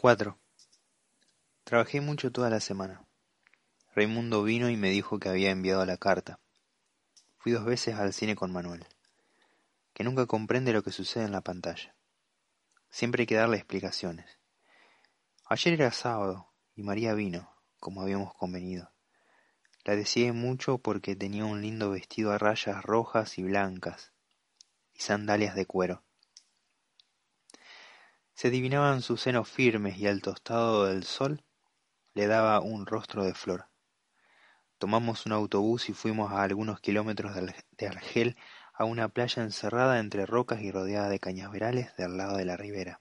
4. Trabajé mucho toda la semana. Raimundo vino y me dijo que había enviado la carta. Fui dos veces al cine con Manuel, que nunca comprende lo que sucede en la pantalla. Siempre hay que darle explicaciones. Ayer era sábado y María vino, como habíamos convenido. La deseé mucho porque tenía un lindo vestido a rayas rojas y blancas y sandalias de cuero. Se adivinaban sus senos firmes y al tostado del sol le daba un rostro de flor. Tomamos un autobús y fuimos a algunos kilómetros de Argel a una playa encerrada entre rocas y rodeada de cañaverales del lado de la ribera.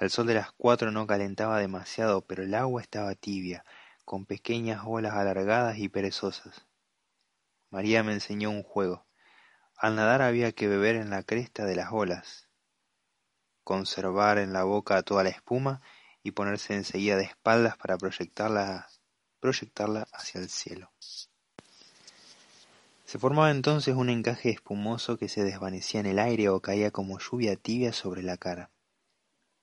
El sol de las cuatro no calentaba demasiado, pero el agua estaba tibia, con pequeñas olas alargadas y perezosas. María me enseñó un juego. Al nadar había que beber en la cresta de las olas, conservar en la boca toda la espuma y ponerse enseguida de espaldas para proyectarla, proyectarla hacia el cielo. Se formaba entonces un encaje espumoso que se desvanecía en el aire o caía como lluvia tibia sobre la cara.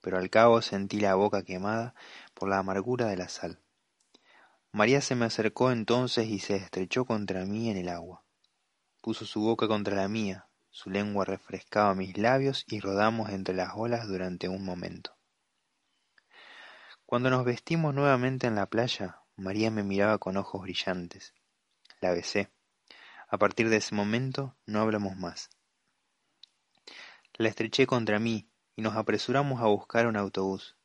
Pero al cabo sentí la boca quemada por la amargura de la sal. María se me acercó entonces y se estrechó contra mí en el agua. Puso su boca contra la mía, su lengua refrescaba mis labios y rodamos entre las olas durante un momento. Cuando nos vestimos nuevamente en la playa, María me miraba con ojos brillantes. La besé. A partir de ese momento no hablamos más. La estreché contra mí y nos apresuramos a buscar un autobús,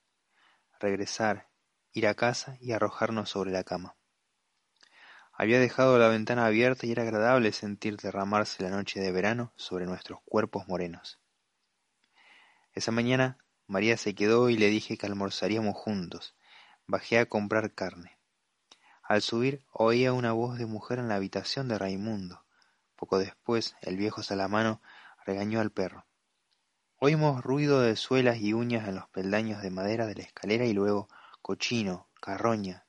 regresar, ir a casa y arrojarnos sobre la cama. Había dejado la ventana abierta y era agradable sentir derramarse la noche de verano sobre nuestros cuerpos morenos. Esa mañana María se quedó y le dije que almorzaríamos juntos. Bajé a comprar carne. Al subir oía una voz de mujer en la habitación de Raimundo. Poco después el viejo Salamano regañó al perro. Oímos ruido de suelas y uñas en los peldaños de madera de la escalera y luego cochino, carroña.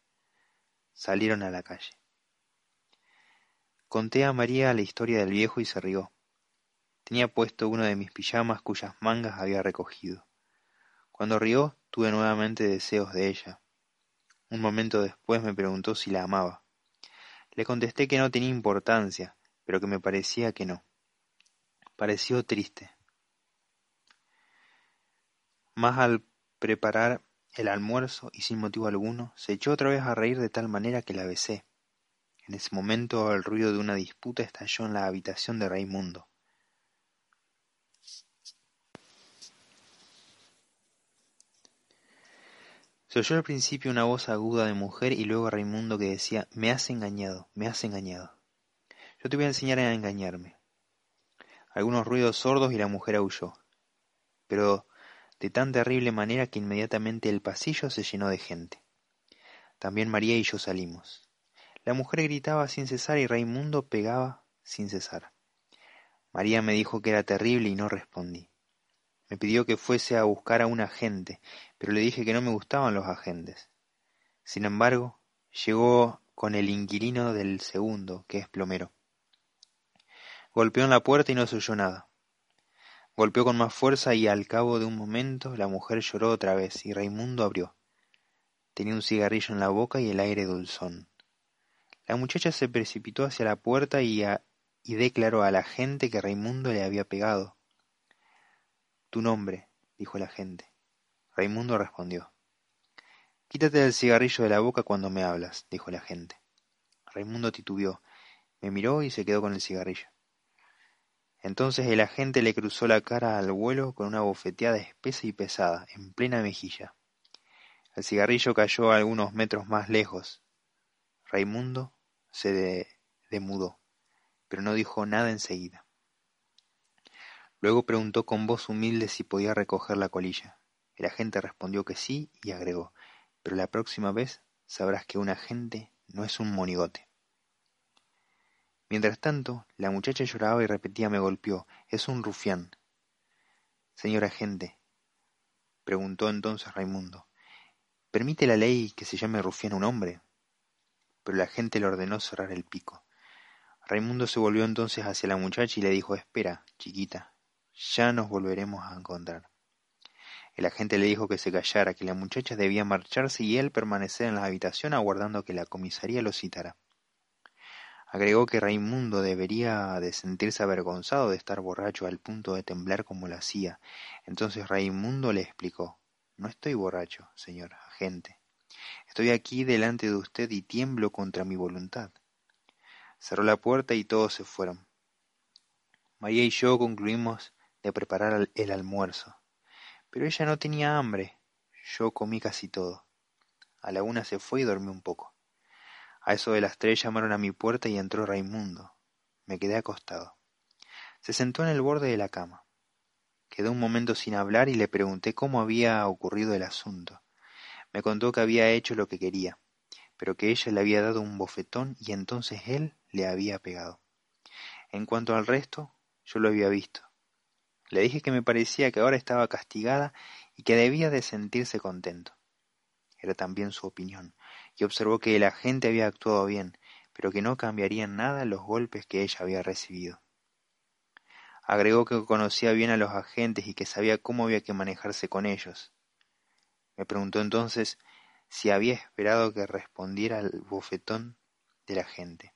Salieron a la calle. Conté a María la historia del viejo y se rió. Tenía puesto uno de mis pijamas cuyas mangas había recogido. Cuando rió, tuve nuevamente deseos de ella. Un momento después me preguntó si la amaba. Le contesté que no tenía importancia, pero que me parecía que no. Pareció triste. Más al preparar el almuerzo y sin motivo alguno, se echó otra vez a reír de tal manera que la besé. En ese momento el ruido de una disputa estalló en la habitación de Raimundo. Se oyó al principio una voz aguda de mujer y luego Raimundo que decía Me has engañado, me has engañado. Yo te voy a enseñar a engañarme. Algunos ruidos sordos y la mujer aulló, pero de tan terrible manera que inmediatamente el pasillo se llenó de gente. También María y yo salimos. La mujer gritaba sin cesar y Raimundo pegaba sin cesar. María me dijo que era terrible y no respondí. Me pidió que fuese a buscar a un agente, pero le dije que no me gustaban los agentes. Sin embargo, llegó con el inquilino del segundo, que es plomero. Golpeó en la puerta y no se oyó nada. Golpeó con más fuerza y al cabo de un momento la mujer lloró otra vez y Raimundo abrió. Tenía un cigarrillo en la boca y el aire dulzón. La muchacha se precipitó hacia la puerta y, declaró a la gente que Raimundo le había pegado. Tu nombre, dijo la gente. Raimundo respondió. Quítate el cigarrillo de la boca cuando me hablas, dijo la gente. Raimundo titubeó, me miró y se quedó con el cigarrillo. Entonces el agente le cruzó la cara al vuelo con una bofeteada espesa y pesada, en plena mejilla. El cigarrillo cayó algunos metros más lejos. Raimundo se demudó, pero no dijo nada enseguida. Luego preguntó con voz humilde si podía recoger la colilla. El agente respondió que sí y agregó, pero la próxima vez sabrás que un agente no es un monigote. Mientras tanto, la muchacha lloraba y repetía me golpeó, es un rufián. Señor agente, preguntó entonces Raimundo, ¿permite la ley que se llame rufián un hombre? Pero la agente le ordenó cerrar el pico. Raimundo se volvió entonces hacia la muchacha y le dijo Espera, chiquita, ya nos volveremos a encontrar. El agente le dijo que se callara, que la muchacha debía marcharse y él permanecer en la habitación aguardando que la comisaría lo citara. Agregó que Raimundo debería de sentirse avergonzado de estar borracho al punto de temblar como lo hacía. Entonces Raimundo le explicó No estoy borracho, señor agente. Estoy aquí delante de usted y tiemblo contra mi voluntad. Cerró la puerta y todos se fueron. María y yo concluimos de preparar el almuerzo. Pero ella no tenía hambre. Yo comí casi todo. A la una se fue y dormí un poco. A eso de las tres llamaron a mi puerta y entró Raimundo. Me quedé acostado. Se sentó en el borde de la cama. Quedó un momento sin hablar y le pregunté cómo había ocurrido el asunto. Me contó que había hecho lo que quería, pero que ella le había dado un bofetón y entonces él le había pegado. En cuanto al resto, yo lo había visto. Le dije que me parecía que ahora estaba castigada y que debía de sentirse contento. Era también su opinión, y observó que el agente había actuado bien, pero que no cambiarían nada los golpes que ella había recibido. Agregó que conocía bien a los agentes y que sabía cómo había que manejarse con ellos. Me preguntó entonces si había esperado que respondiera al bofetón del agente.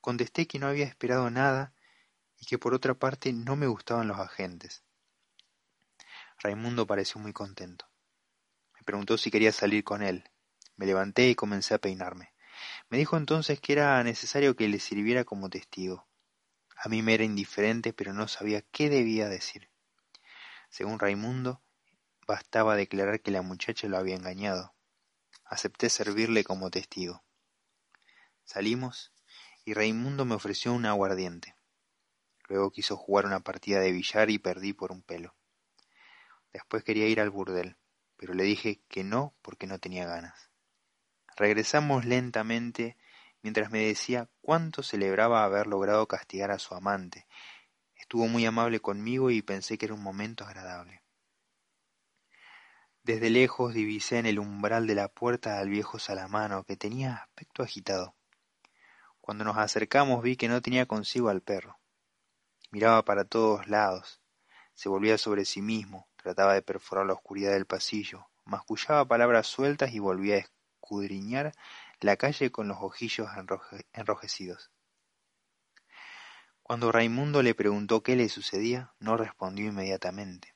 Contesté que no había esperado nada y que por otra parte no me gustaban los agentes. Raimundo pareció muy contento. Me preguntó si quería salir con él. Me levanté y comencé a peinarme. Me dijo entonces que era necesario que le sirviera como testigo. A mí me era indiferente, pero no sabía qué debía decir. Según Raimundo, bastaba declarar que la muchacha lo había engañado. Acepté servirle como testigo. Salimos y Raimundo me ofreció un aguardiente. Luego quiso jugar una partida de billar y perdí por un pelo. Después quería ir al burdel, pero le dije que no porque no tenía ganas. Regresamos lentamente mientras me decía cuánto celebraba haber logrado castigar a su amante. Estuvo muy amable conmigo y pensé que era un momento agradable. Desde lejos divisé en el umbral de la puerta al viejo Salamano, que tenía aspecto agitado. Cuando nos acercamos vi que no tenía consigo al perro. Miraba para todos lados, se volvía sobre sí mismo, trataba de perforar la oscuridad del pasillo, mascullaba palabras sueltas y volvía a escudriñar la calle con los ojillos enrojecidos. Cuando Raimundo le preguntó qué le sucedía, no respondió inmediatamente.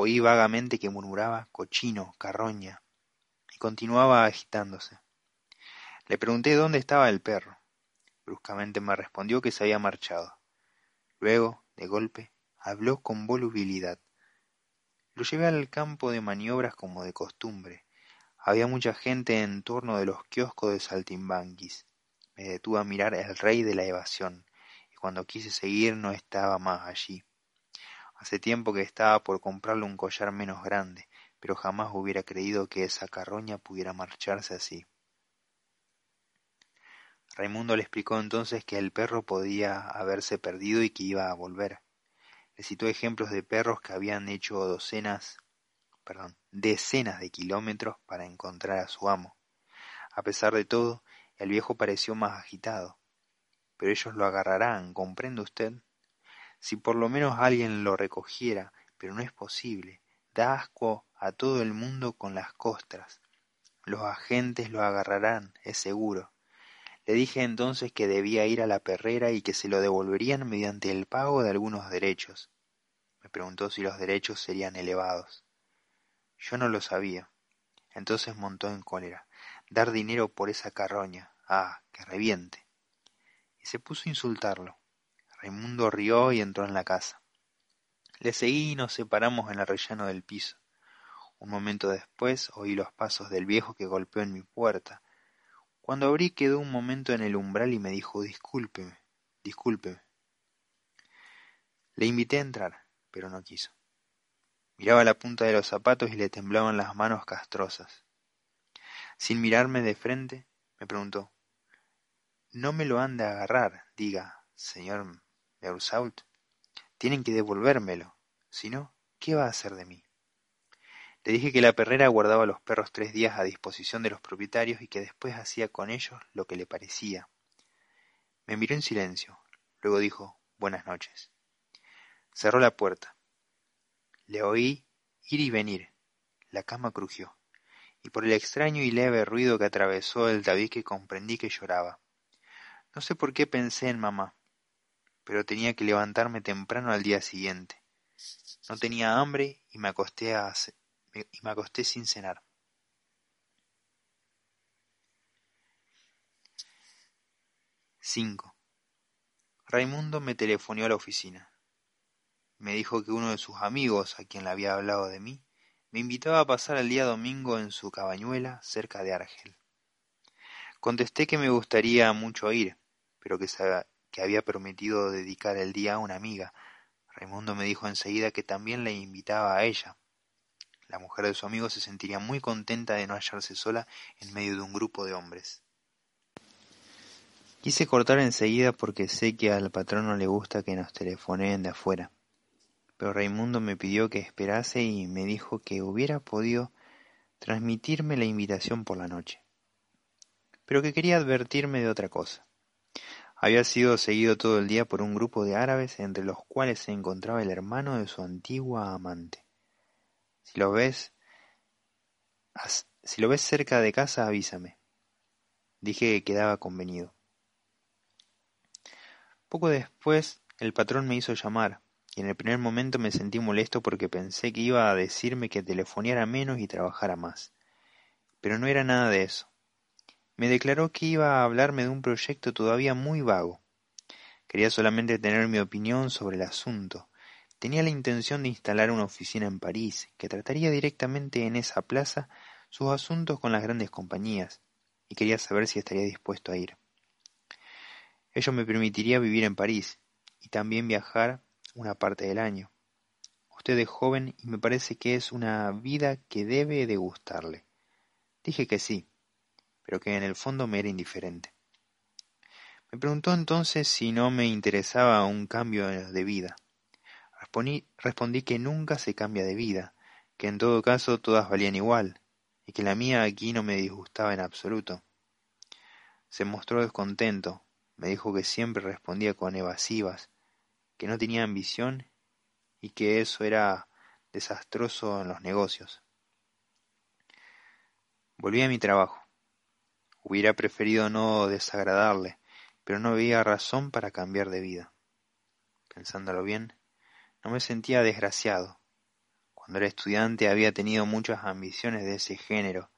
Oí vagamente que murmuraba cochino, carroña, y continuaba agitándose. Le pregunté dónde estaba el perro. Bruscamente me respondió que se había marchado. Luego, de golpe, habló con volubilidad. Lo llevé al campo de maniobras como de costumbre. Había mucha gente en torno de los kioscos de saltimbanquis. Me detuve a mirar el rey de la evasión, y cuando quise seguir no estaba más allí. Hace tiempo que estaba por comprarle un collar menos grande, pero jamás hubiera creído que esa carroña pudiera marcharse así. Raimundo le explicó entonces que el perro podía haberse perdido y que iba a volver. Le citó ejemplos de perros que habían hecho docenas, perdón, decenas de kilómetros para encontrar a su amo. A pesar de todo, el viejo pareció más agitado. Pero ellos lo agarrarán, ¿comprende usted? Si por lo menos alguien lo recogiera, pero no es posible. Da asco a todo el mundo con las costras. Los agentes lo agarrarán, es seguro. Le dije entonces que debía ir a la perrera y que se lo devolverían mediante el pago de algunos derechos. Me preguntó si los derechos serían elevados. Yo no lo sabía. Entonces montó en cólera. Dar dinero por esa carroña. Ah, que reviente. Y se puso a insultarlo. Raimundo rió y entró en la casa. Le seguí y nos separamos en el rellano del piso. Un momento después oí los pasos del viejo que golpeó en mi puerta. Cuando abrí quedó un momento en el umbral y me dijo discúlpeme, discúlpeme. Le invité a entrar, pero no quiso. Miraba la punta de los zapatos y le temblaban las manos castrosas. Sin mirarme de frente, me preguntó, No me lo han de agarrar, diga, señor Tienen que devolvérmelo. Si no, ¿qué va a hacer de mí? Le dije que la perrera guardaba los perros tres días a disposición de los propietarios y que después hacía con ellos lo que le parecía. Me miró en silencio. Luego dijo, Buenas noches. Cerró la puerta. Le oí ir y venir. La cama crujió, y por el extraño y leve ruido que atravesó el tabique comprendí que lloraba. No sé por qué pensé en mamá, pero tenía que levantarme temprano al día siguiente. No tenía hambre y me acosté, y me acosté sin cenar. Cinco. Raimundo me telefonó a la oficina. Me dijo que uno de sus amigos, a quien le había hablado de mí, me invitaba a pasar el día domingo en su cabañuela cerca de Argel. Contesté que me gustaría mucho ir, pero que, que había prometido dedicar el día a una amiga. Raimundo me dijo enseguida que también le invitaba a ella. La mujer de su amigo se sentiría muy contenta de no hallarse sola en medio de un grupo de hombres. Quise cortar enseguida porque sé que al patrón no le gusta que nos telefoneen de afuera pero Raimundo me pidió que esperase y me dijo que hubiera podido transmitirme la invitación por la noche, pero que quería advertirme de otra cosa. Había sido seguido todo el día por un grupo de árabes entre los cuales se encontraba el hermano de su antigua amante. Si lo ves, si lo ves cerca de casa, avísame. Dije que quedaba convenido. Poco después, el patrón me hizo llamar, y en el primer momento me sentí molesto porque pensé que iba a decirme que telefoneara menos y trabajara más. Pero no era nada de eso. Me declaró que iba a hablarme de un proyecto todavía muy vago. Quería solamente tener mi opinión sobre el asunto. Tenía la intención de instalar una oficina en París, que trataría directamente en esa plaza sus asuntos con las grandes compañías, y quería saber si estaría dispuesto a ir. Ello me permitiría vivir en París, y también viajar una parte del año. Usted es joven y me parece que es una vida que debe de gustarle. Dije que sí, pero que en el fondo me era indiferente. Me preguntó entonces si no me interesaba un cambio de vida. Respondí, respondí que nunca se cambia de vida, que en todo caso todas valían igual, y que la mía aquí no me disgustaba en absoluto. Se mostró descontento, me dijo que siempre respondía con evasivas, que no tenía ambición y que eso era desastroso en los negocios. Volví a mi trabajo. Hubiera preferido no desagradarle, pero no veía razón para cambiar de vida. Pensándolo bien, no me sentía desgraciado. Cuando era estudiante había tenido muchas ambiciones de ese género,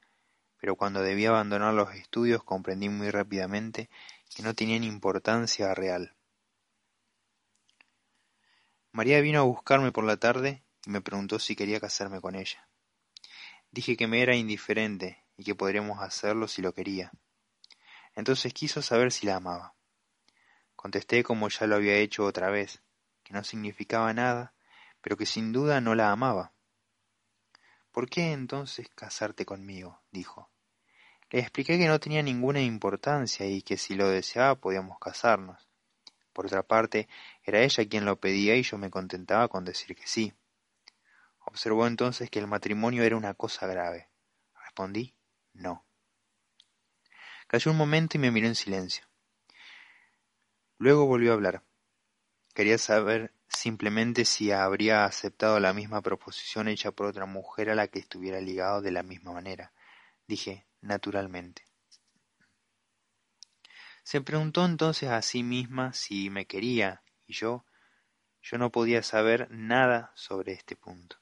pero cuando debía abandonar los estudios comprendí muy rápidamente que no tenían importancia real. María vino a buscarme por la tarde y me preguntó si quería casarme con ella. Dije que me era indiferente y que podríamos hacerlo si lo quería. Entonces quiso saber si la amaba. Contesté como ya lo había hecho otra vez, que no significaba nada, pero que sin duda no la amaba. ¿Por qué entonces casarte conmigo? dijo. Le expliqué que no tenía ninguna importancia y que si lo deseaba podíamos casarnos. Por otra parte, era ella quien lo pedía y yo me contentaba con decir que sí. Observó entonces que el matrimonio era una cosa grave. Respondí, no. Cayó un momento y me miró en silencio. Luego volvió a hablar. Quería saber simplemente si habría aceptado la misma proposición hecha por otra mujer a la que estuviera ligado de la misma manera. Dije, naturalmente. Se preguntó entonces a sí misma si me quería, y yo, yo no podía saber nada sobre este punto.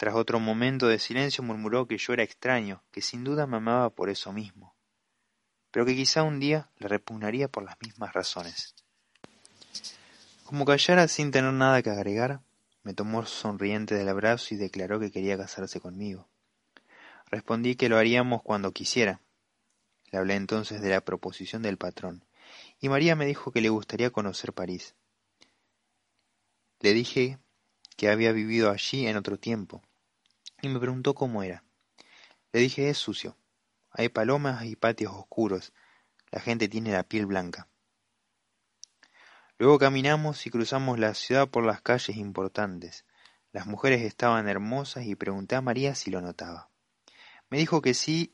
Tras otro momento de silencio murmuró que yo era extraño, que sin duda me amaba por eso mismo, pero que quizá un día le repugnaría por las mismas razones. Como callara sin tener nada que agregar, me tomó sonriente del abrazo y declaró que quería casarse conmigo. Respondí que lo haríamos cuando quisiera, le hablé entonces de la proposición del patrón, y María me dijo que le gustaría conocer París. Le dije que había vivido allí en otro tiempo, y me preguntó cómo era. Le dije es sucio. Hay palomas y patios oscuros. La gente tiene la piel blanca. Luego caminamos y cruzamos la ciudad por las calles importantes. Las mujeres estaban hermosas y pregunté a María si lo notaba. Me dijo que sí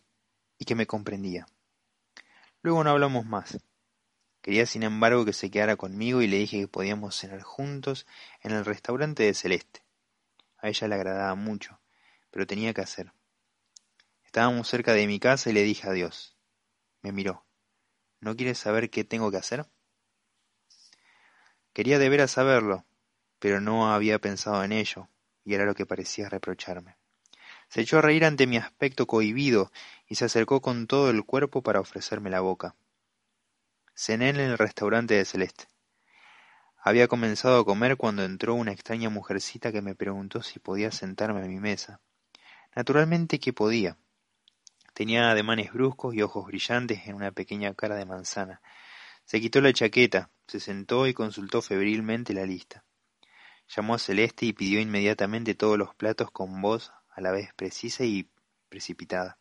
y que me comprendía. Luego no hablamos más. Quería sin embargo que se quedara conmigo y le dije que podíamos cenar juntos en el restaurante de Celeste. A ella le agradaba mucho, pero tenía que hacer. Estábamos cerca de mi casa y le dije adiós. Me miró. ¿No quieres saber qué tengo que hacer? Quería de veras saberlo, pero no había pensado en ello, y era lo que parecía reprocharme. Se echó a reír ante mi aspecto cohibido y se acercó con todo el cuerpo para ofrecerme la boca. Cené en el restaurante de Celeste. Había comenzado a comer cuando entró una extraña mujercita que me preguntó si podía sentarme a mi mesa. Naturalmente que podía. Tenía ademanes bruscos y ojos brillantes en una pequeña cara de manzana. Se quitó la chaqueta, se sentó y consultó febrilmente la lista. Llamó a Celeste y pidió inmediatamente todos los platos con voz a la vez precisa y precipitada.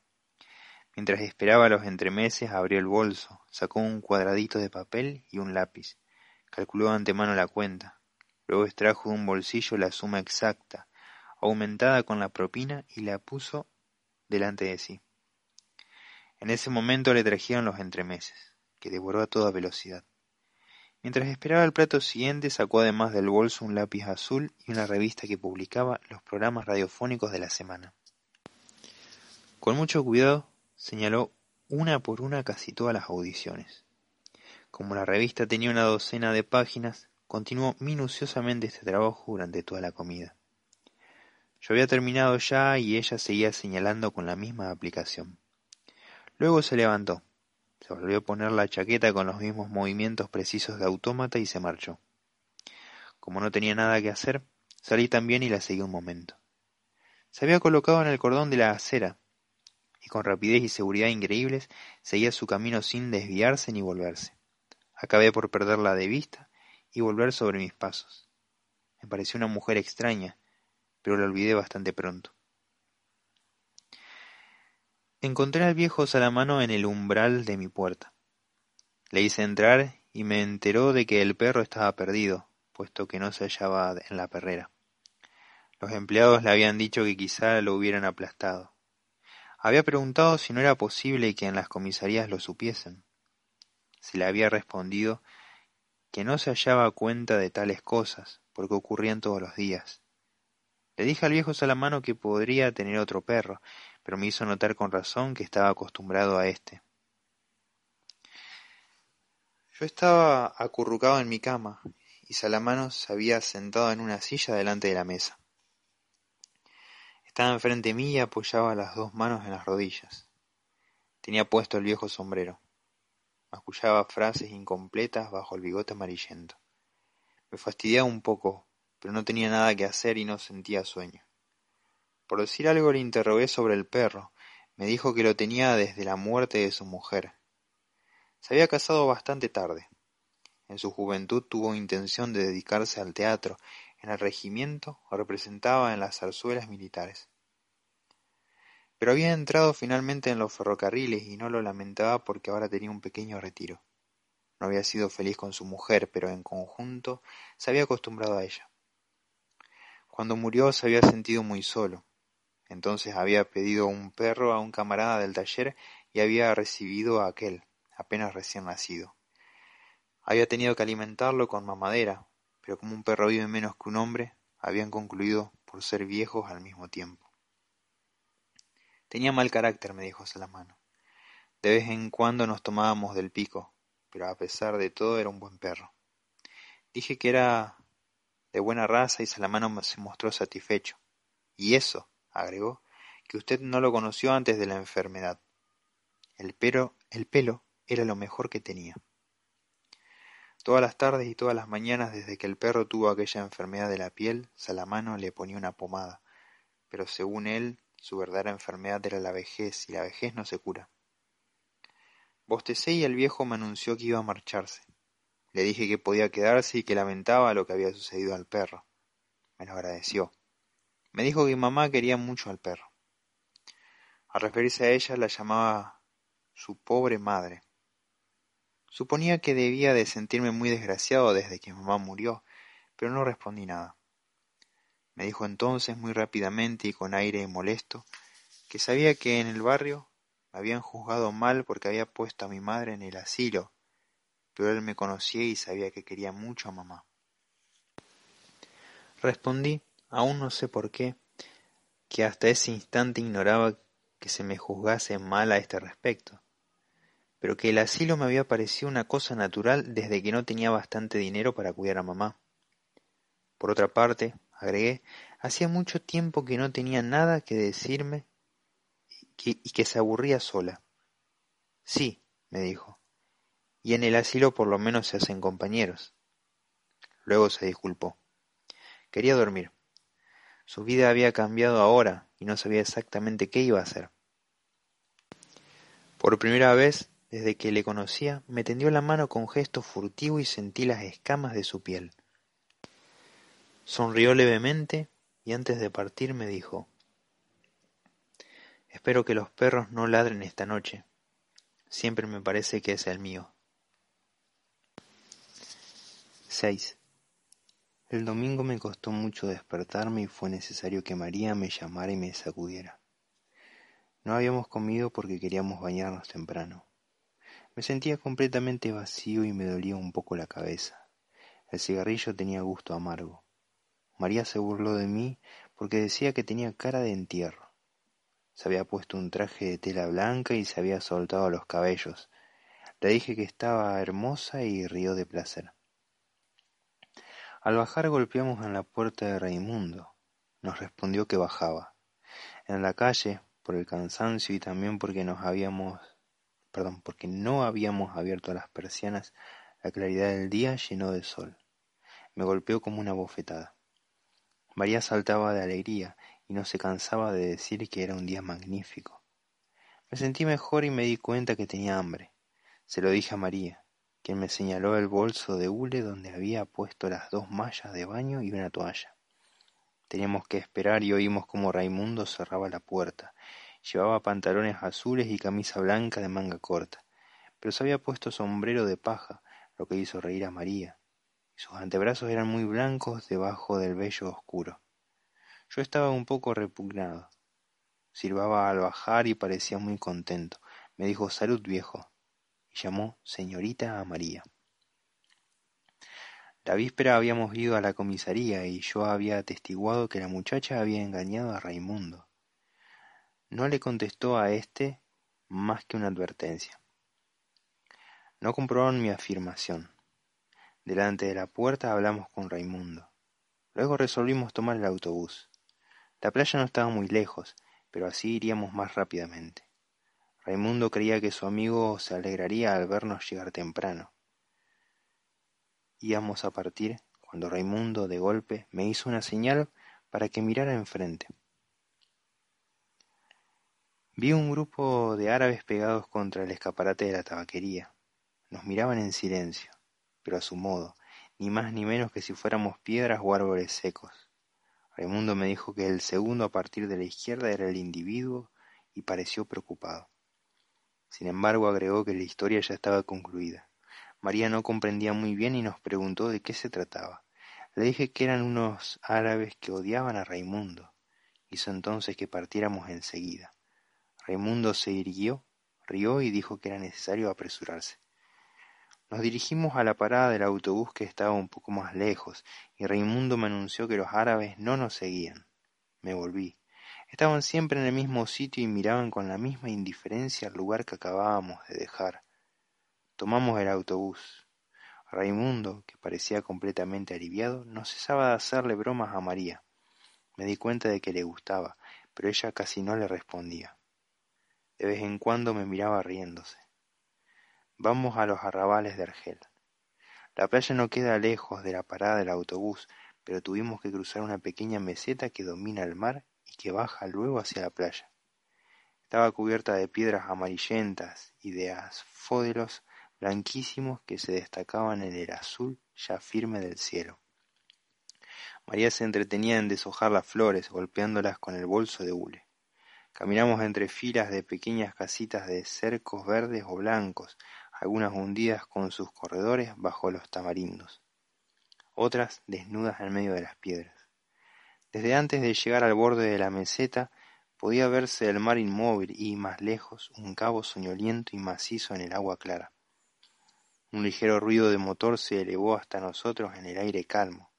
Mientras esperaba los entremeses, abrió el bolso, sacó un cuadradito de papel y un lápiz. Calculó de antemano la cuenta. Luego extrajo de un bolsillo la suma exacta, aumentada con la propina, y la puso delante de sí. En ese momento le trajeron los entremeses, que devoró a toda velocidad. Mientras esperaba el plato siguiente, sacó además del bolso un lápiz azul y una revista que publicaba los programas radiofónicos de la semana. Con mucho cuidado, señaló una por una casi todas las audiciones. Como la revista tenía una docena de páginas, continuó minuciosamente este trabajo durante toda la comida. Yo había terminado ya y ella seguía señalando con la misma aplicación. Luego se levantó, se volvió a poner la chaqueta con los mismos movimientos precisos de autómata y se marchó. Como no tenía nada que hacer, salí también y la seguí un momento. Se había colocado en el cordón de la acera, y con rapidez y seguridad increíbles seguía su camino sin desviarse ni volverse. Acabé por perderla de vista y volver sobre mis pasos. Me pareció una mujer extraña, pero la olvidé bastante pronto. Encontré al viejo Salamano en el umbral de mi puerta. Le hice entrar y me enteró de que el perro estaba perdido, puesto que no se hallaba en la perrera. Los empleados le habían dicho que quizá lo hubieran aplastado. Había preguntado si no era posible que en las comisarías lo supiesen. Se le había respondido que no se hallaba cuenta de tales cosas, porque ocurrían todos los días. Le dije al viejo Salamano que podría tener otro perro, pero me hizo notar con razón que estaba acostumbrado a éste. Yo estaba acurrucado en mi cama, y Salamano se había sentado en una silla delante de la mesa. Estaba enfrente mí y apoyaba las dos manos en las rodillas. Tenía puesto el viejo sombrero. Mascullaba frases incompletas bajo el bigote amarillento. Me fastidiaba un poco, pero no tenía nada que hacer y no sentía sueño. Por decir algo le interrogué sobre el perro. Me dijo que lo tenía desde la muerte de su mujer. Se había casado bastante tarde. En su juventud tuvo intención de dedicarse al teatro en el regimiento representaba en las zarzuelas militares. Pero había entrado finalmente en los ferrocarriles y no lo lamentaba porque ahora tenía un pequeño retiro. No había sido feliz con su mujer, pero en conjunto se había acostumbrado a ella. Cuando murió se había sentido muy solo. Entonces había pedido un perro a un camarada del taller y había recibido a aquel, apenas recién nacido. Había tenido que alimentarlo con mamadera, pero como un perro vive menos que un hombre, habían concluido por ser viejos al mismo tiempo. Tenía mal carácter, me dijo Salamano. De vez en cuando nos tomábamos del pico, pero a pesar de todo era un buen perro. Dije que era de buena raza y Salamano se mostró satisfecho. Y eso, agregó, que usted no lo conoció antes de la enfermedad. El, pero, el pelo era lo mejor que tenía. Todas las tardes y todas las mañanas desde que el perro tuvo aquella enfermedad de la piel, Salamano le ponía una pomada, pero según él, su verdadera enfermedad era la vejez, y la vejez no se cura. Bostecé y el viejo me anunció que iba a marcharse. Le dije que podía quedarse y que lamentaba lo que había sucedido al perro. Me lo agradeció. Me dijo que mamá quería mucho al perro. Al referirse a ella la llamaba su pobre madre. Suponía que debía de sentirme muy desgraciado desde que mamá murió, pero no respondí nada. Me dijo entonces muy rápidamente y con aire molesto que sabía que en el barrio me habían juzgado mal porque había puesto a mi madre en el asilo, pero él me conocía y sabía que quería mucho a mamá. Respondí, aún no sé por qué, que hasta ese instante ignoraba que se me juzgase mal a este respecto, pero que el asilo me había parecido una cosa natural desde que no tenía bastante dinero para cuidar a mamá. Por otra parte, agregué, hacía mucho tiempo que no tenía nada que decirme y que se aburría sola. Sí, me dijo, y en el asilo por lo menos se hacen compañeros. Luego se disculpó. Quería dormir. Su vida había cambiado ahora y no sabía exactamente qué iba a hacer. Por primera vez, desde que le conocía, me tendió la mano con gesto furtivo y sentí las escamas de su piel. Sonrió levemente y antes de partir me dijo Espero que los perros no ladren esta noche. Siempre me parece que es el mío. 6. El domingo me costó mucho despertarme y fue necesario que María me llamara y me sacudiera. No habíamos comido porque queríamos bañarnos temprano. Me sentía completamente vacío y me dolía un poco la cabeza. El cigarrillo tenía gusto amargo. María se burló de mí porque decía que tenía cara de entierro. Se había puesto un traje de tela blanca y se había soltado los cabellos. Le dije que estaba hermosa y rió de placer. Al bajar golpeamos en la puerta de Raimundo. Nos respondió que bajaba. En la calle, por el cansancio y también porque nos habíamos perdón, porque no habíamos abierto las persianas, la claridad del día llenó de sol. Me golpeó como una bofetada. María saltaba de alegría y no se cansaba de decir que era un día magnífico. Me sentí mejor y me di cuenta que tenía hambre. Se lo dije a María, quien me señaló el bolso de hule donde había puesto las dos mallas de baño y una toalla. Teníamos que esperar y oímos cómo Raimundo cerraba la puerta. Llevaba pantalones azules y camisa blanca de manga corta, pero se había puesto sombrero de paja, lo que hizo reír a María, sus antebrazos eran muy blancos debajo del vello oscuro. Yo estaba un poco repugnado. Silbaba al bajar y parecía muy contento. Me dijo salud viejo llamó señorita a María. La víspera habíamos ido a la comisaría y yo había atestiguado que la muchacha había engañado a Raimundo. No le contestó a éste más que una advertencia. No comprobaron mi afirmación. Delante de la puerta hablamos con Raimundo. Luego resolvimos tomar el autobús. La playa no estaba muy lejos, pero así iríamos más rápidamente. Raimundo creía que su amigo se alegraría al vernos llegar temprano. Íbamos a partir cuando Raimundo de golpe me hizo una señal para que mirara enfrente. Vi un grupo de árabes pegados contra el escaparate de la tabaquería. Nos miraban en silencio pero a su modo, ni más ni menos que si fuéramos piedras o árboles secos. Raimundo me dijo que el segundo a partir de la izquierda era el individuo y pareció preocupado. Sin embargo, agregó que la historia ya estaba concluida. María no comprendía muy bien y nos preguntó de qué se trataba. Le dije que eran unos árabes que odiaban a Raimundo. Hizo entonces que partiéramos enseguida. Raimundo se irguió, rió y dijo que era necesario apresurarse. Nos dirigimos a la parada del autobús que estaba un poco más lejos, y Raimundo me anunció que los árabes no nos seguían. Me volví. Estaban siempre en el mismo sitio y miraban con la misma indiferencia al lugar que acabábamos de dejar. Tomamos el autobús. Raimundo, que parecía completamente aliviado, no cesaba de hacerle bromas a María. Me di cuenta de que le gustaba, pero ella casi no le respondía. De vez en cuando me miraba riéndose. Vamos a los arrabales de Argel. La playa no queda lejos de la parada del autobús, pero tuvimos que cruzar una pequeña meseta que domina el mar que baja luego hacia la playa. Estaba cubierta de piedras amarillentas y de asfódelos blanquísimos que se destacaban en el azul ya firme del cielo. María se entretenía en deshojar las flores, golpeándolas con el bolso de hule. Caminamos entre filas de pequeñas casitas de cercos verdes o blancos, algunas hundidas con sus corredores bajo los tamarindos, otras desnudas en medio de las piedras. Desde antes de llegar al borde de la meseta podía verse el mar inmóvil y, más lejos, un cabo soñoliento y macizo en el agua clara. Un ligero ruido de motor se elevó hasta nosotros en el aire calmo,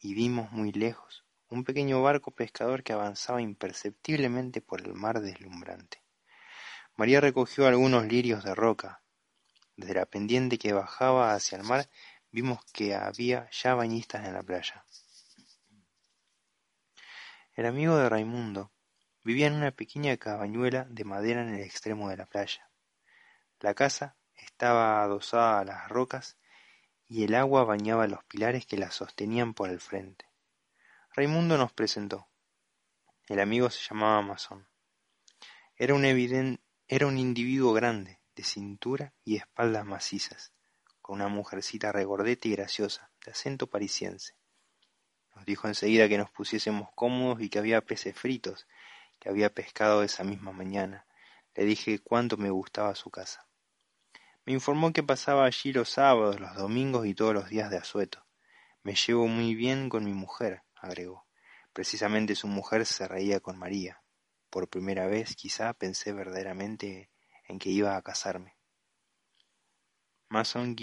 y vimos muy lejos un pequeño barco pescador que avanzaba imperceptiblemente por el mar deslumbrante. María recogió algunos lirios de roca. Desde la pendiente que bajaba hacia el mar vimos que había ya bañistas en la playa. El amigo de Raimundo vivía en una pequeña cabañuela de madera en el extremo de la playa. La casa estaba adosada a las rocas y el agua bañaba los pilares que la sostenían por el frente. Raimundo nos presentó. El amigo se llamaba Masón. Era un, era un individuo grande, de cintura y espaldas macizas, con una mujercita regordeta y graciosa, de acento parisiense. Nos dijo enseguida que nos pusiésemos cómodos y que había peces fritos, que había pescado esa misma mañana. Le dije cuánto me gustaba su casa. Me informó que pasaba allí los sábados, los domingos y todos los días de asueto. Me llevo muy bien con mi mujer, agregó. Precisamente su mujer se reía con María. Por primera vez quizá pensé verdaderamente en que iba a casarme. Mason,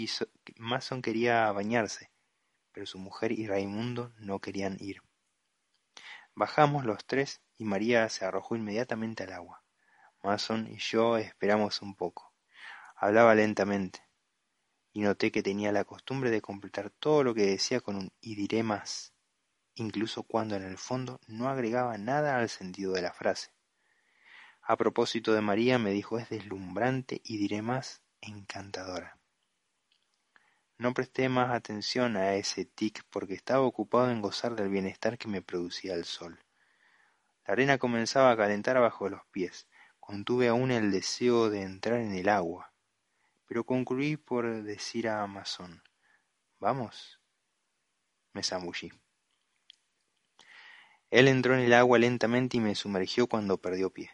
Mason quería bañarse, pero su mujer y Raimundo no querían ir. Bajamos los tres y María se arrojó inmediatamente al agua. Mason y yo esperamos un poco. Hablaba lentamente, y noté que tenía la costumbre de completar todo lo que decía con un y diré más, incluso cuando en el fondo no agregaba nada al sentido de la frase. A propósito de María me dijo es deslumbrante y diré más encantadora. No presté más atención a ese tic porque estaba ocupado en gozar del bienestar que me producía el sol. La arena comenzaba a calentar bajo los pies. Contuve aún el deseo de entrar en el agua pero concluí por decir a Amazon, vamos. Me zambullí. Él entró en el agua lentamente y me sumergió cuando perdió pie.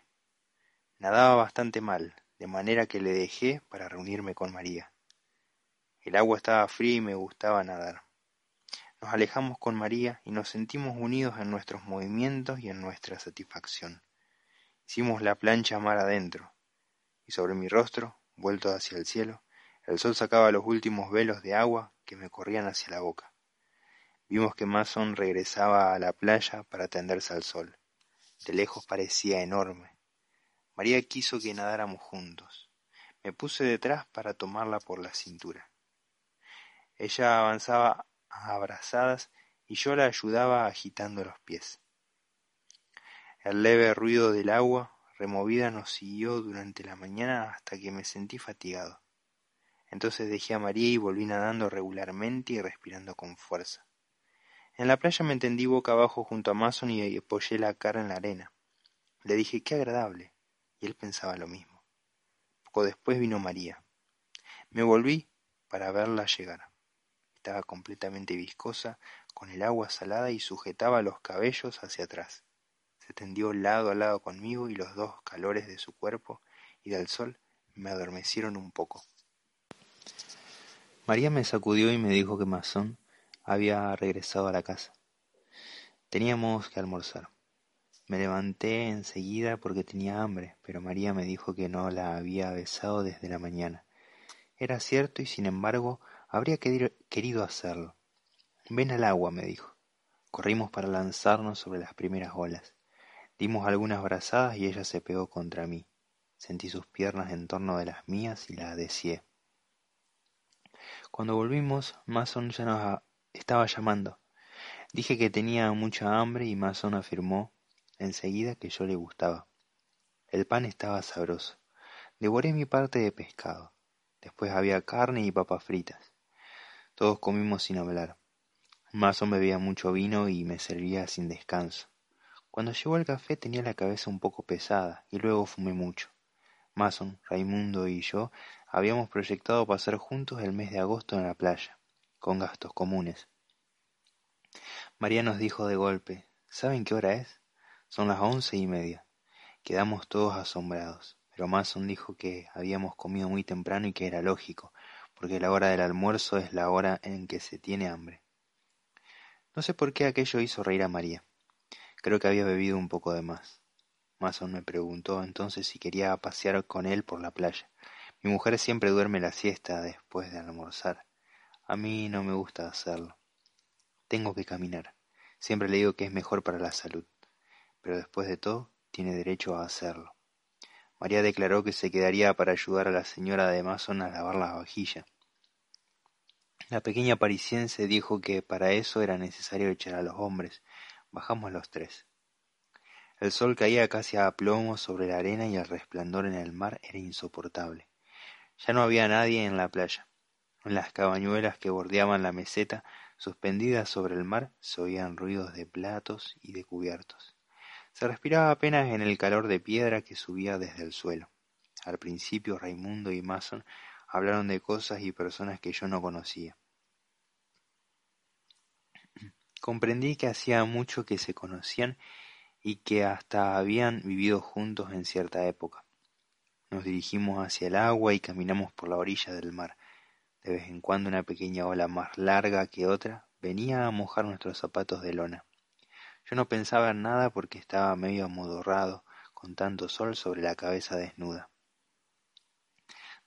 Nadaba bastante mal, de manera que le dejé para reunirme con María. El agua estaba fría y me gustaba nadar. Nos alejamos con María y nos sentimos unidos en nuestros movimientos y en nuestra satisfacción. Hicimos la plancha mar adentro, y sobre mi rostro vuelto hacia el cielo, el sol sacaba los últimos velos de agua que me corrían hacia la boca. Vimos que Mason regresaba a la playa para tenderse al sol. De lejos parecía enorme. María quiso que nadáramos juntos. Me puse detrás para tomarla por la cintura. Ella avanzaba a abrazadas y yo la ayudaba agitando los pies. El leve ruido del agua removida nos siguió durante la mañana hasta que me sentí fatigado. Entonces dejé a María y volví nadando regularmente y respirando con fuerza. En la playa me tendí boca abajo junto a Mason y apoyé la cara en la arena. Le dije qué agradable, y él pensaba lo mismo. Poco después vino María. Me volví para verla llegar. Estaba completamente viscosa, con el agua salada y sujetaba los cabellos hacia atrás se tendió lado a lado conmigo y los dos calores de su cuerpo y del sol me adormecieron un poco. María me sacudió y me dijo que Masón había regresado a la casa. Teníamos que almorzar. Me levanté enseguida porque tenía hambre, pero María me dijo que no la había besado desde la mañana. Era cierto y sin embargo habría querido hacerlo. Ven al agua, me dijo. Corrimos para lanzarnos sobre las primeras olas. Dimos algunas brazadas y ella se pegó contra mí. Sentí sus piernas en torno de las mías y la deseé. Cuando volvimos, Mason ya nos estaba llamando. Dije que tenía mucha hambre y Mason afirmó enseguida que yo le gustaba. El pan estaba sabroso. Devoré mi parte de pescado. Después había carne y papas fritas. Todos comimos sin hablar. Mason bebía mucho vino y me servía sin descanso. Cuando llegó el café tenía la cabeza un poco pesada y luego fumé mucho. Mason, Raimundo y yo habíamos proyectado pasar juntos el mes de agosto en la playa, con gastos comunes. María nos dijo de golpe, ¿saben qué hora es? Son las once y media. Quedamos todos asombrados, pero Mason dijo que habíamos comido muy temprano y que era lógico, porque la hora del almuerzo es la hora en que se tiene hambre. No sé por qué aquello hizo reír a María. Creo que había bebido un poco de más. Mason me preguntó entonces si quería pasear con él por la playa. Mi mujer siempre duerme la siesta después de almorzar. A mí no me gusta hacerlo. Tengo que caminar. Siempre le digo que es mejor para la salud. Pero después de todo, tiene derecho a hacerlo. María declaró que se quedaría para ayudar a la señora de Mason a lavar la vajilla. La pequeña parisiense dijo que para eso era necesario echar a los hombres. Bajamos los tres. El sol caía casi a plomo sobre la arena y el resplandor en el mar era insoportable. Ya no había nadie en la playa. En las cabañuelas que bordeaban la meseta, suspendidas sobre el mar, se oían ruidos de platos y de cubiertos. Se respiraba apenas en el calor de piedra que subía desde el suelo. Al principio Raimundo y Mason hablaron de cosas y personas que yo no conocía. Comprendí que hacía mucho que se conocían y que hasta habían vivido juntos en cierta época. Nos dirigimos hacia el agua y caminamos por la orilla del mar. De vez en cuando una pequeña ola más larga que otra venía a mojar nuestros zapatos de lona. Yo no pensaba en nada porque estaba medio amodorrado con tanto sol sobre la cabeza desnuda.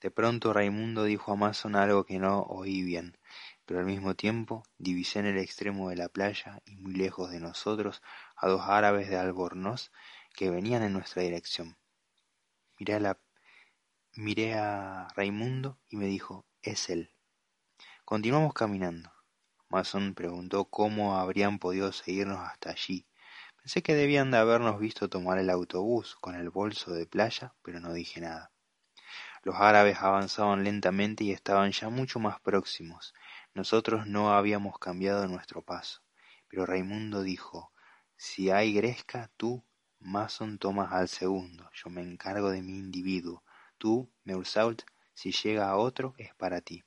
De pronto Raimundo dijo a Mason algo que no oí bien, pero al mismo tiempo divisé en el extremo de la playa y muy lejos de nosotros a dos árabes de albornoz que venían en nuestra dirección. Miré a, miré a Raimundo y me dijo, es él. Continuamos caminando. Mason preguntó cómo habrían podido seguirnos hasta allí. Pensé que debían de habernos visto tomar el autobús con el bolso de playa, pero no dije nada. Los árabes avanzaban lentamente y estaban ya mucho más próximos. Nosotros no habíamos cambiado nuestro paso. Pero Raimundo dijo si hay gresca, tú, Mason, tomas al segundo. Yo me encargo de mi individuo. Tú, Meursault, si llega a otro, es para ti.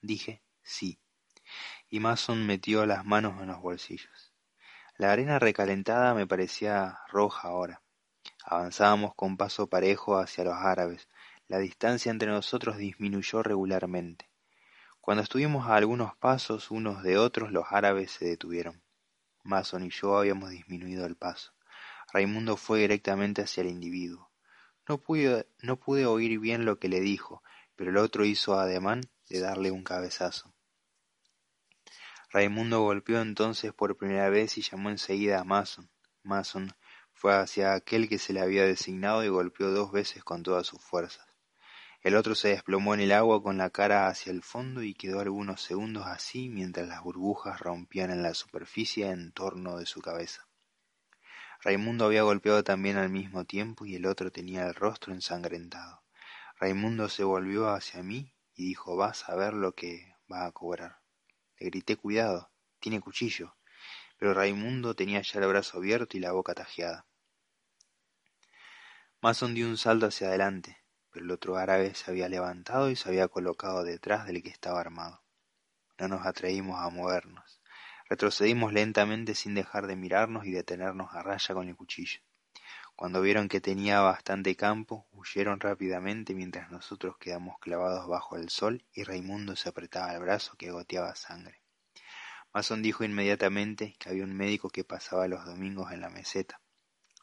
Dije sí, y Mason metió las manos en los bolsillos. La arena recalentada me parecía roja ahora. Avanzábamos con paso parejo hacia los árabes. La distancia entre nosotros disminuyó regularmente. Cuando estuvimos a algunos pasos unos de otros, los árabes se detuvieron. Mason y yo habíamos disminuido el paso. Raimundo fue directamente hacia el individuo. No pude, no pude oír bien lo que le dijo, pero el otro hizo ademán de darle un cabezazo. Raimundo golpeó entonces por primera vez y llamó enseguida a Mason. Mason fue hacia aquel que se le había designado y golpeó dos veces con todas sus fuerzas. El otro se desplomó en el agua con la cara hacia el fondo y quedó algunos segundos así mientras las burbujas rompían en la superficie en torno de su cabeza. Raimundo había golpeado también al mismo tiempo y el otro tenía el rostro ensangrentado. Raimundo se volvió hacia mí y dijo vas a ver lo que va a cobrar. Le grité cuidado, tiene cuchillo, pero Raimundo tenía ya el brazo abierto y la boca tajeada. Mason dio un salto hacia adelante, pero el otro árabe se había levantado y se había colocado detrás del que estaba armado. No nos atrevimos a movernos. Retrocedimos lentamente sin dejar de mirarnos y detenernos a raya con el cuchillo. Cuando vieron que tenía bastante campo, huyeron rápidamente mientras nosotros quedamos clavados bajo el sol y Raimundo se apretaba el brazo que goteaba sangre. Mason dijo inmediatamente que había un médico que pasaba los domingos en la meseta.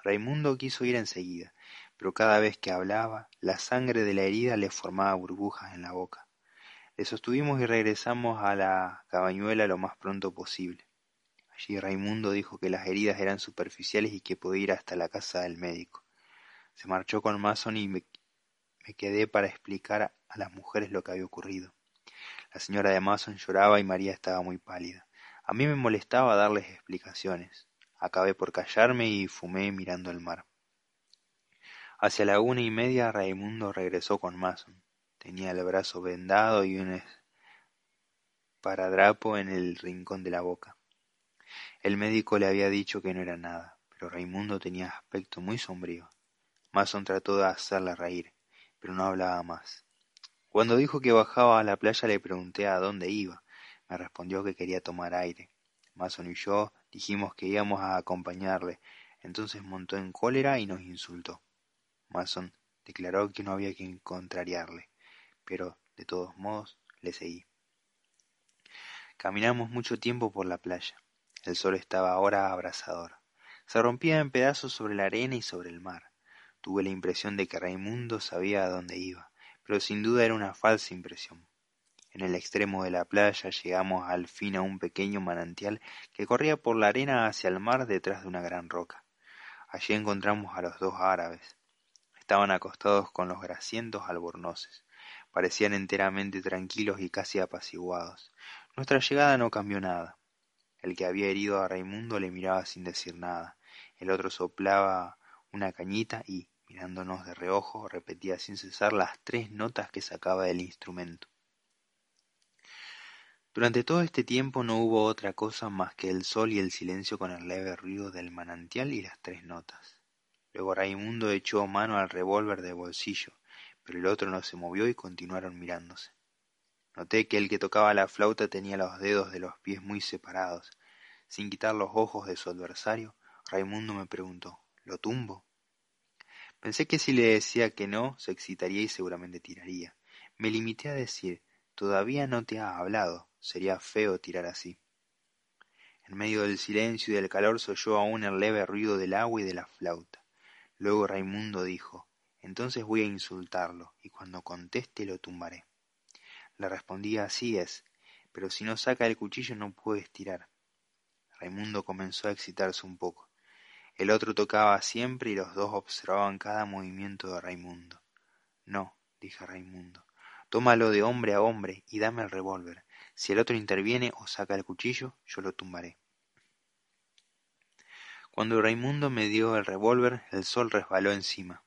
Raimundo quiso ir enseguida, pero cada vez que hablaba, la sangre de la herida le formaba burbujas en la boca. Le sostuvimos y regresamos a la cabañuela lo más pronto posible. Allí Raimundo dijo que las heridas eran superficiales y que podía ir hasta la casa del médico. Se marchó con Mason y me, quedé para explicar a las mujeres lo que había ocurrido. La señora de Mason lloraba y María estaba muy pálida. A mí me molestaba darles explicaciones. Acabé por callarme y fumé mirando el mar. Hacia la una y media Raimundo regresó con Mason. Tenía el brazo vendado y un esparadrapo en el rincón de la boca. El médico le había dicho que no era nada, pero Raimundo tenía aspecto muy sombrío. Mason trató de hacerle reír, pero no hablaba más. Cuando dijo que bajaba a la playa le pregunté a dónde iba. Me respondió que quería tomar aire. Mason y yo dijimos que íbamos a acompañarle, entonces montó en cólera y nos insultó. Mason declaró que no había que contrariarle, pero, de todos modos, le seguí. Caminamos mucho tiempo por la playa. El sol estaba ahora abrasador. Se rompía en pedazos sobre la arena y sobre el mar. Tuve la impresión de que Raimundo sabía a dónde iba, pero sin duda era una falsa impresión. En el extremo de la playa llegamos al fin a un pequeño manantial que corría por la arena hacia el mar detrás de una gran roca. Allí encontramos a los dos árabes. Estaban acostados con los grasientos albornoces. Parecían enteramente tranquilos y casi apaciguados. Nuestra llegada no cambió nada. El que había herido a Raimundo le miraba sin decir nada. El otro soplaba una cañita y, mirándonos de reojo, repetía sin cesar las tres notas que sacaba del instrumento. Durante todo este tiempo no hubo otra cosa más que el sol y el silencio con el leve ruido del manantial y las tres notas. Luego Raimundo echó mano al revólver de bolsillo, pero el otro no se movió y continuaron mirándose. Noté que el que tocaba la flauta tenía los dedos de los pies muy separados. Sin quitar los ojos de su adversario, Raimundo me preguntó ¿Lo tumbo? Pensé que si le decía que no, se excitaría y seguramente tiraría. Me limité a decir Todavía no te ha hablado. Sería feo tirar así. En medio del silencio y del calor se oyó aún el leve ruido del agua y de la flauta. Luego Raimundo dijo Entonces voy a insultarlo, y cuando conteste lo tumbaré. Le respondía así es, pero si no saca el cuchillo no puedes tirar. Raimundo comenzó a excitarse un poco. El otro tocaba siempre y los dos observaban cada movimiento de Raimundo. No, dije Raimundo, tómalo de hombre a hombre y dame el revólver. Si el otro interviene o saca el cuchillo, yo lo tumbaré. Cuando Raimundo me dio el revólver, el sol resbaló encima.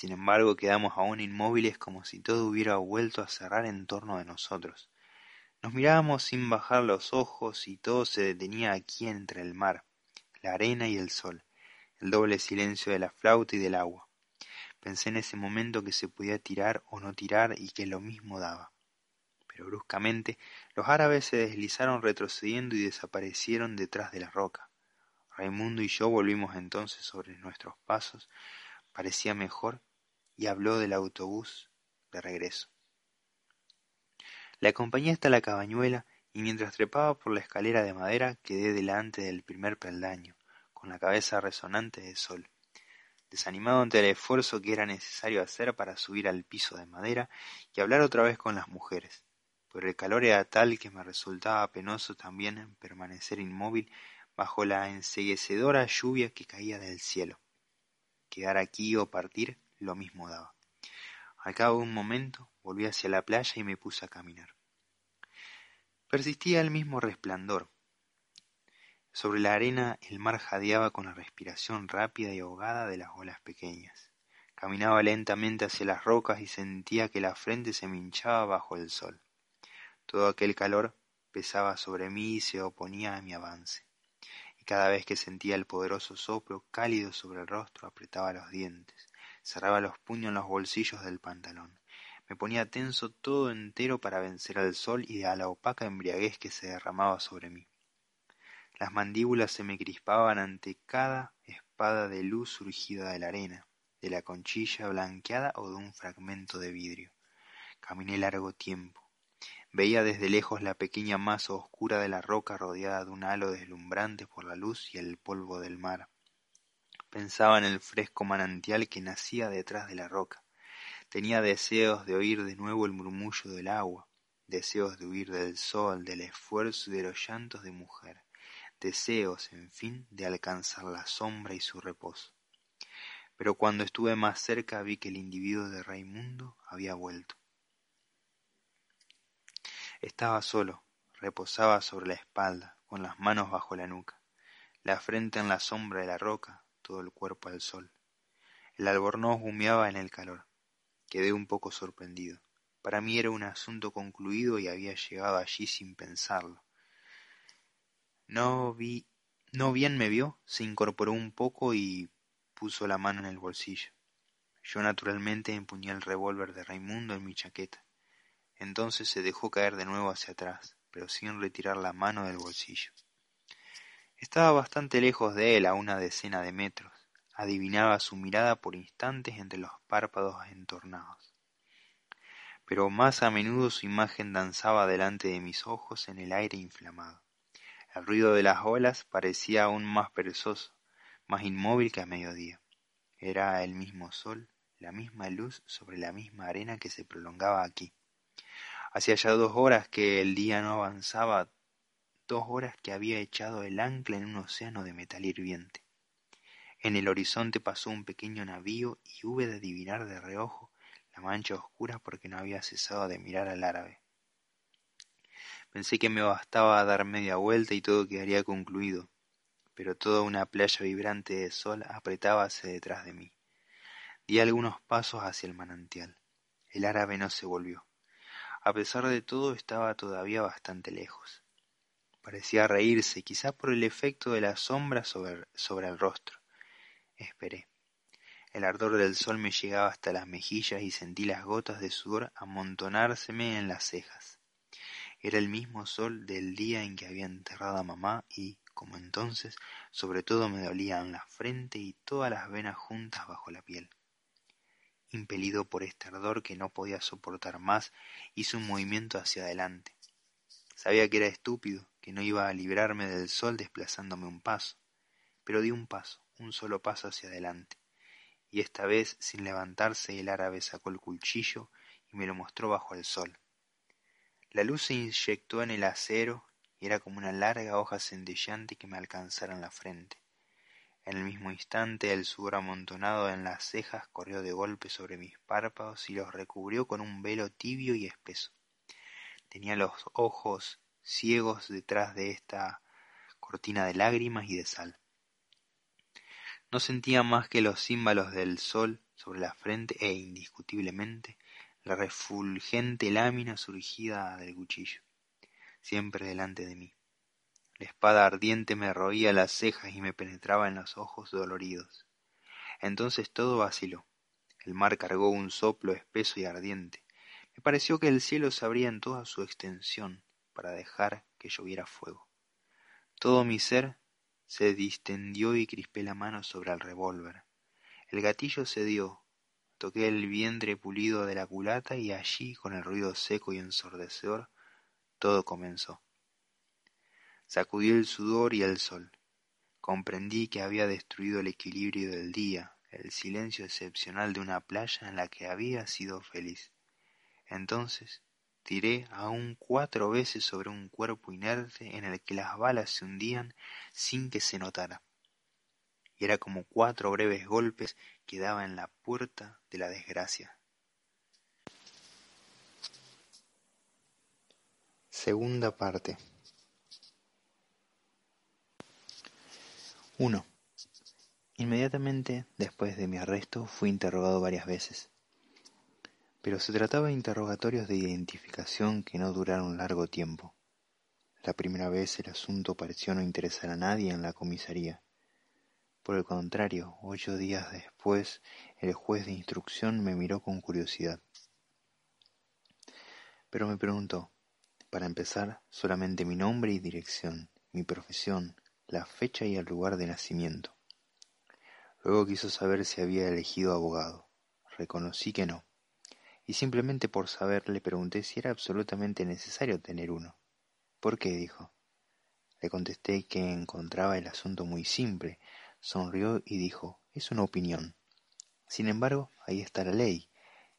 Sin embargo, quedamos aún inmóviles como si todo hubiera vuelto a cerrar en torno de nosotros. Nos mirábamos sin bajar los ojos y todo se detenía aquí entre el mar, la arena y el sol, el doble silencio de la flauta y del agua. Pensé en ese momento que se podía tirar o no tirar y que lo mismo daba. Pero bruscamente los árabes se deslizaron retrocediendo y desaparecieron detrás de la roca. Raimundo y yo volvimos entonces sobre nuestros pasos. Parecía mejor y habló del autobús de regreso. Le acompañé hasta la cabañuela y mientras trepaba por la escalera de madera quedé delante del primer peldaño, con la cabeza resonante de sol, desanimado ante el esfuerzo que era necesario hacer para subir al piso de madera y hablar otra vez con las mujeres, pero el calor era tal que me resultaba penoso también permanecer inmóvil bajo la enseguecedora lluvia que caía del cielo. Quedar aquí o partir lo mismo daba. Al cabo de un momento volví hacia la playa y me puse a caminar. Persistía el mismo resplandor. Sobre la arena el mar jadeaba con la respiración rápida y ahogada de las olas pequeñas. Caminaba lentamente hacia las rocas y sentía que la frente se me hinchaba bajo el sol. Todo aquel calor pesaba sobre mí y se oponía a mi avance. Y cada vez que sentía el poderoso soplo cálido sobre el rostro apretaba los dientes cerraba los puños en los bolsillos del pantalón. Me ponía tenso todo entero para vencer al sol y a la opaca embriaguez que se derramaba sobre mí. Las mandíbulas se me crispaban ante cada espada de luz surgida de la arena, de la conchilla blanqueada o de un fragmento de vidrio. Caminé largo tiempo. Veía desde lejos la pequeña masa oscura de la roca rodeada de un halo deslumbrante por la luz y el polvo del mar. Pensaba en el fresco manantial que nacía detrás de la roca. Tenía deseos de oír de nuevo el murmullo del agua, deseos de huir del sol, del esfuerzo y de los llantos de mujer, deseos, en fin, de alcanzar la sombra y su reposo. Pero cuando estuve más cerca vi que el individuo de Raimundo había vuelto. Estaba solo, reposaba sobre la espalda, con las manos bajo la nuca, la frente en la sombra de la roca, todo el cuerpo al sol. El albornoz humeaba en el calor. Quedé un poco sorprendido. Para mí era un asunto concluido y había llegado allí sin pensarlo. No vi, no bien me vio, se incorporó un poco y puso la mano en el bolsillo. Yo naturalmente empuñé el revólver de Raimundo en mi chaqueta. Entonces se dejó caer de nuevo hacia atrás, pero sin retirar la mano del bolsillo. Estaba bastante lejos de él, a una decena de metros. Adivinaba su mirada por instantes entre los párpados entornados. Pero más a menudo su imagen danzaba delante de mis ojos en el aire inflamado. El ruido de las olas parecía aún más perezoso, más inmóvil que a mediodía. Era el mismo sol, la misma luz sobre la misma arena que se prolongaba aquí. Hacía ya dos horas que el día no avanzaba, dos horas que había echado el ancla en un océano de metal hirviente. En el horizonte pasó un pequeño navío y hube de adivinar de reojo la mancha oscura porque no había cesado de mirar al árabe. Pensé que me bastaba dar media vuelta y todo quedaría concluido, pero toda una playa vibrante de sol apretábase detrás de mí. Di algunos pasos hacia el manantial. El árabe no se volvió. A pesar de todo estaba todavía bastante lejos. Parecía reírse, quizá por el efecto de la sombra sobre, sobre el rostro. Esperé. El ardor del sol me llegaba hasta las mejillas y sentí las gotas de sudor amontonárseme en las cejas. Era el mismo sol del día en que había enterrado a mamá y, como entonces, sobre todo me dolían la frente y todas las venas juntas bajo la piel. Impelido por este ardor que no podía soportar más, hice un movimiento hacia adelante. Sabía que era estúpido, que no iba a librarme del sol desplazándome un paso, pero di un paso, un solo paso hacia adelante, y esta vez sin levantarse el árabe sacó el cuchillo y me lo mostró bajo el sol. La luz se inyectó en el acero y era como una larga hoja centellante que me alcanzara en la frente. En el mismo instante el sudor amontonado en las cejas corrió de golpe sobre mis párpados y los recubrió con un velo tibio y espeso. Tenía los ojos ciegos detrás de esta cortina de lágrimas y de sal. No sentía más que los címbalos del sol sobre la frente e indiscutiblemente la refulgente lámina surgida del cuchillo, siempre delante de mí. La espada ardiente me roía las cejas y me penetraba en los ojos doloridos. Entonces todo vaciló. El mar cargó un soplo espeso y ardiente. Me pareció que el cielo se abría en toda su extensión para dejar que lloviera fuego. Todo mi ser se distendió y crispé la mano sobre el revólver. El gatillo cedió, Toqué el vientre pulido de la culata y allí, con el ruido seco y ensordecedor, todo comenzó. Sacudió el sudor y el sol. Comprendí que había destruido el equilibrio del día, el silencio excepcional de una playa en la que había sido feliz. Entonces tiré aún cuatro veces sobre un cuerpo inerte en el que las balas se hundían sin que se notara y era como cuatro breves golpes que daba en la puerta de la desgracia. Segunda parte. 1. Inmediatamente después de mi arresto fui interrogado varias veces, pero se trataba de interrogatorios de identificación que no duraron largo tiempo. La primera vez el asunto pareció no interesar a nadie en la comisaría por el contrario, ocho días después el juez de instrucción me miró con curiosidad. Pero me preguntó, para empezar, solamente mi nombre y dirección, mi profesión, la fecha y el lugar de nacimiento. Luego quiso saber si había elegido abogado. Reconocí que no. Y simplemente por saber le pregunté si era absolutamente necesario tener uno. ¿Por qué? dijo. Le contesté que encontraba el asunto muy simple, sonrió y dijo, es una opinión. Sin embargo, ahí está la ley.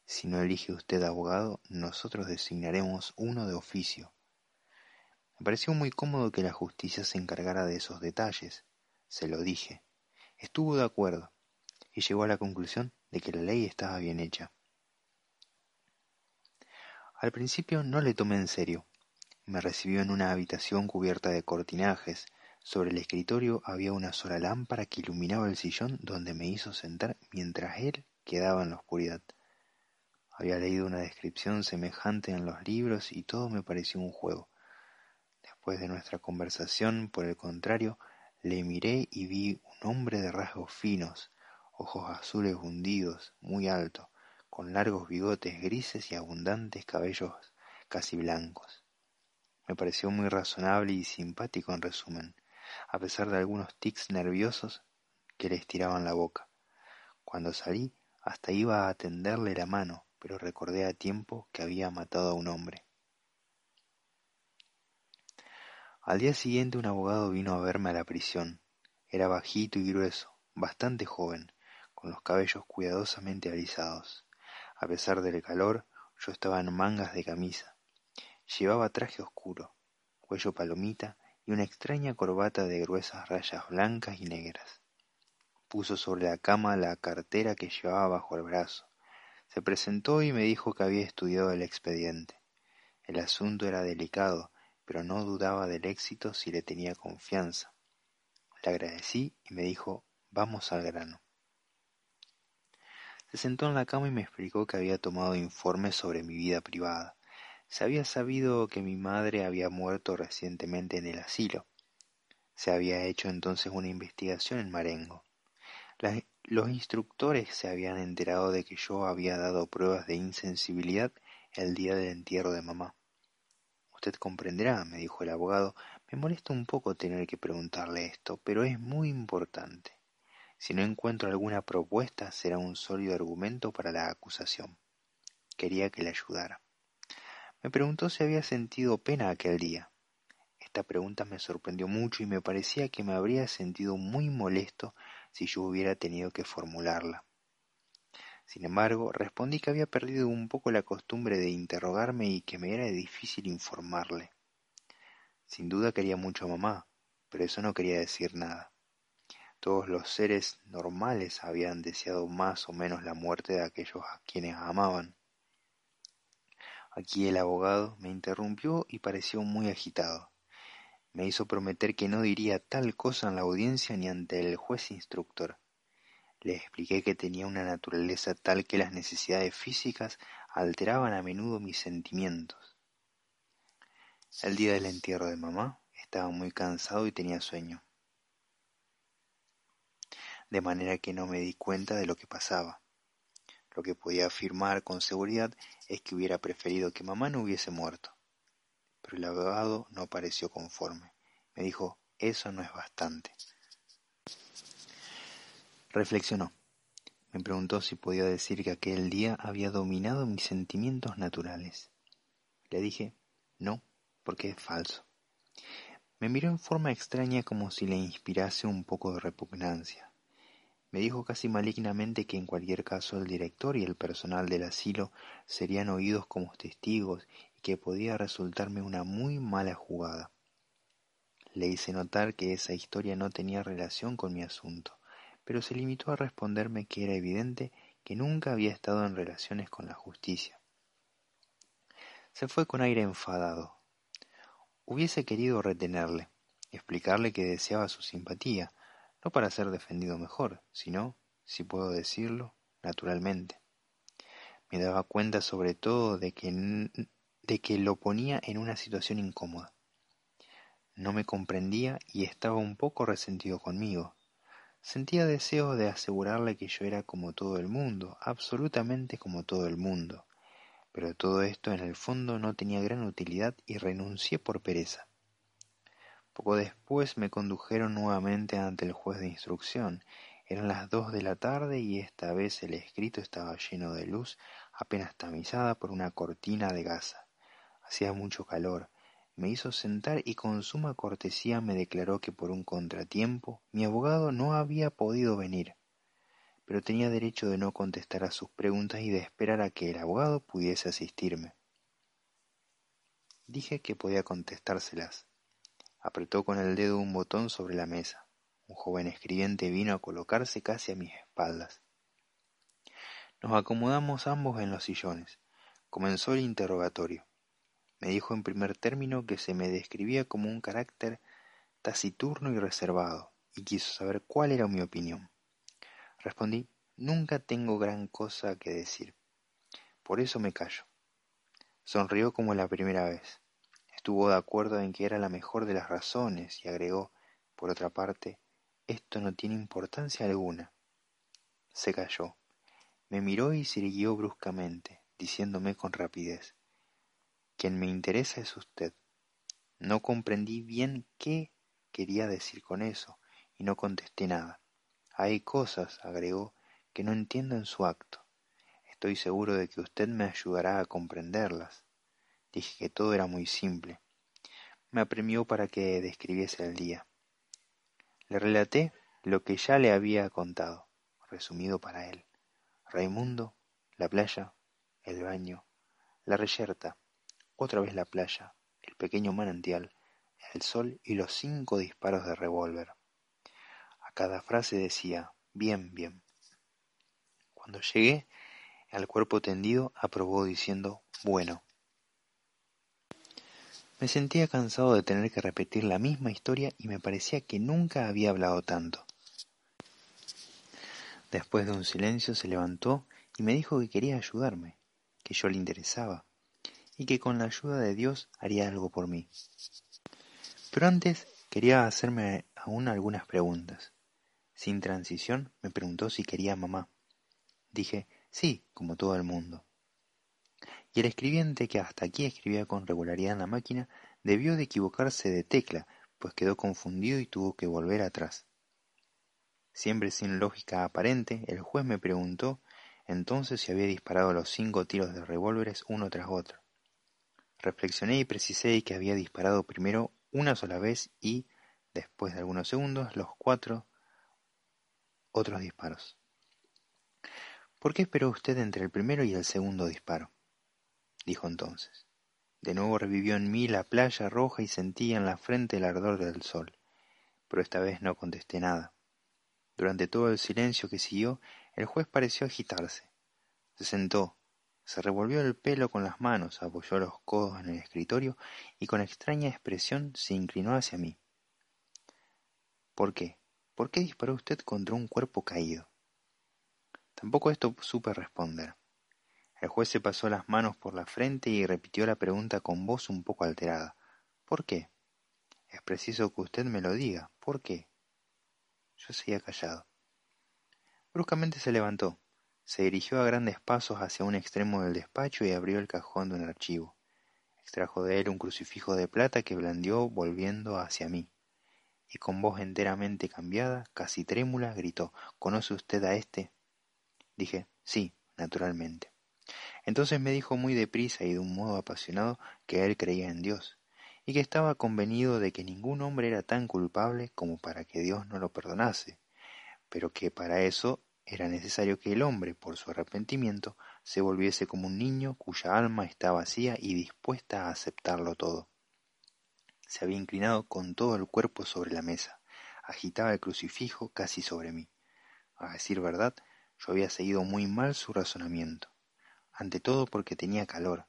Si no elige usted abogado, nosotros designaremos uno de oficio. Me pareció muy cómodo que la justicia se encargara de esos detalles. Se lo dije. Estuvo de acuerdo y llegó a la conclusión de que la ley estaba bien hecha. Al principio no le tomé en serio. Me recibió en una habitación cubierta de cortinajes, sobre el escritorio había una sola lámpara que iluminaba el sillón donde me hizo sentar mientras él quedaba en la oscuridad. Había leído una descripción semejante en los libros y todo me pareció un juego. Después de nuestra conversación, por el contrario, le miré y vi un hombre de rasgos finos, ojos azules hundidos, muy alto, con largos bigotes grises y abundantes cabellos casi blancos. Me pareció muy razonable y simpático en resumen a pesar de algunos tics nerviosos que le estiraban la boca. Cuando salí, hasta iba a tenderle la mano, pero recordé a tiempo que había matado a un hombre. Al día siguiente un abogado vino a verme a la prisión. Era bajito y grueso, bastante joven, con los cabellos cuidadosamente alisados. A pesar del calor, yo estaba en mangas de camisa. Llevaba traje oscuro, cuello palomita y una extraña corbata de gruesas rayas blancas y negras. Puso sobre la cama la cartera que llevaba bajo el brazo. Se presentó y me dijo que había estudiado el expediente. El asunto era delicado pero no dudaba del éxito si le tenía confianza. Le agradecí y me dijo vamos al grano. Se sentó en la cama y me explicó que había tomado informes sobre mi vida privada. Se había sabido que mi madre había muerto recientemente en el asilo. Se había hecho entonces una investigación en Marengo. los instructores se habían enterado de que yo había dado pruebas de insensibilidad el día del entierro de mamá. Usted comprenderá, me dijo el abogado, me molesta un poco tener que preguntarle esto, pero es muy importante. Si no encuentro alguna propuesta, será un sólido argumento para la acusación. Quería que le ayudara. Me preguntó si había sentido pena aquel día. Esta pregunta me sorprendió mucho y me parecía que me habría sentido muy molesto si yo hubiera tenido que formularla. Sin embargo, respondí que había perdido un poco la costumbre de interrogarme y que me era difícil informarle. Sin duda quería mucho a mamá, pero eso no quería decir nada. Todos los seres normales habían deseado más o menos la muerte de aquellos a quienes amaban. Aquí el abogado me interrumpió y pareció muy agitado. Me hizo prometer que no diría tal cosa en la audiencia ni ante el juez instructor. Le expliqué que tenía una naturaleza tal que las necesidades físicas alteraban a menudo mis sentimientos. El día del entierro de mamá estaba muy cansado y tenía sueño. De manera que no me di cuenta de lo que pasaba. Lo que podía afirmar con seguridad es que hubiera preferido que mamá no hubiese muerto. Pero el abogado no pareció conforme. Me dijo, eso no es bastante. Reflexionó. Me preguntó si podía decir que aquel día había dominado mis sentimientos naturales. Le dije, no, porque es falso. Me miró en forma extraña como si le inspirase un poco de repugnancia. Me dijo casi malignamente que en cualquier caso el director y el personal del asilo serían oídos como testigos y que podía resultarme una muy mala jugada. Le hice notar que esa historia no tenía relación con mi asunto pero se limitó a responderme que era evidente que nunca había estado en relaciones con la justicia. Se fue con aire enfadado. Hubiese querido retenerle, explicarle que deseaba su simpatía, no para ser defendido mejor, sino, si puedo decirlo, naturalmente. Me daba cuenta sobre todo de que, de que lo ponía en una situación incómoda. No me comprendía y estaba un poco resentido conmigo, Sentía deseo de asegurarle que yo era como todo el mundo, absolutamente como todo el mundo. Pero todo esto en el fondo no tenía gran utilidad y renuncié por pereza. Poco después me condujeron nuevamente ante el juez de instrucción. Eran las dos de la tarde y esta vez el escrito estaba lleno de luz, apenas tamizada por una cortina de gasa. Hacía mucho calor, me hizo sentar y con suma cortesía me declaró que por un contratiempo mi abogado no había podido venir, pero tenía derecho de no contestar a sus preguntas y de esperar a que el abogado pudiese asistirme. Dije que podía contestárselas. Apretó con el dedo un botón sobre la mesa. Un joven escribiente vino a colocarse casi a mis espaldas. Nos acomodamos ambos en los sillones. Comenzó el interrogatorio. Me dijo en primer término que se me describía como un carácter taciturno y reservado, y quiso saber cuál era mi opinión. Respondí, nunca tengo gran cosa que decir. Por eso me callo. Sonrió como la primera vez. Estuvo de acuerdo en que era la mejor de las razones y agregó, por otra parte, esto no tiene importancia alguna. Se calló. Me miró y siguió bruscamente, diciéndome con rapidez, quien me interesa es usted. No comprendí bien qué quería decir con eso, y no contesté nada. Hay cosas, agregó, que no entiendo en su acto. Estoy seguro de que usted me ayudará a comprenderlas. Dije que todo era muy simple. Me apremió para que describiese el día. Le relaté lo que ya le había contado, resumido para él. Raimundo, la playa, el baño, la reyerta, otra vez la playa, el pequeño manantial, el sol y los cinco disparos de revólver. A cada frase decía, bien, bien. Cuando llegué al cuerpo tendido, aprobó diciendo, bueno. Me sentía cansado de tener que repetir la misma historia y me parecía que nunca había hablado tanto. Después de un silencio se levantó y me dijo que quería ayudarme, que yo le interesaba, y que con la ayuda de Dios haría algo por mí. Pero antes quería hacerme aún algunas preguntas. Sin transición me preguntó si quería mamá. Dije, sí, como todo el mundo. Y el escribiente que hasta aquí escribía con regularidad en la máquina debió de equivocarse de tecla, pues quedó confundido y tuvo que volver atrás. Siempre sin lógica aparente, el juez me preguntó entonces si había disparado los cinco tiros de revólveres uno tras otro. Reflexioné y precisé que había disparado primero una sola vez y, después de algunos segundos, los cuatro otros disparos. ¿Por qué esperó usted entre el primero y el segundo disparo? Dijo entonces. De nuevo revivió en mí la playa roja y sentí en la frente el ardor del sol, pero esta vez no contesté nada. Durante todo el silencio que siguió, el juez pareció agitarse. Se sentó, se revolvió el pelo con las manos, apoyó los codos en el escritorio y con extraña expresión se inclinó hacia mí. ¿Por qué? ¿Por qué disparó usted contra un cuerpo caído? Tampoco esto supe responder. El juez se pasó las manos por la frente y repitió la pregunta con voz un poco alterada. ¿Por qué? Es preciso que usted me lo diga. ¿Por qué? Yo seguía callado. Bruscamente se levantó, se dirigió a grandes pasos hacia un extremo del despacho y abrió el cajón de un archivo. Extrajo de él un crucifijo de plata que blandió volviendo hacia mí, y con voz enteramente cambiada, casi trémula, gritó ¿Conoce usted a este? Dije sí, naturalmente. Entonces me dijo muy deprisa y de un modo apasionado que él creía en Dios, y que estaba convenido de que ningún hombre era tan culpable como para que Dios no lo perdonase, pero que para eso era necesario que el hombre, por su arrepentimiento, se volviese como un niño cuya alma está vacía y dispuesta a aceptarlo todo. Se había inclinado con todo el cuerpo sobre la mesa, agitaba el crucifijo casi sobre mí. A decir verdad, yo había seguido muy mal su razonamiento, ante todo porque tenía calor,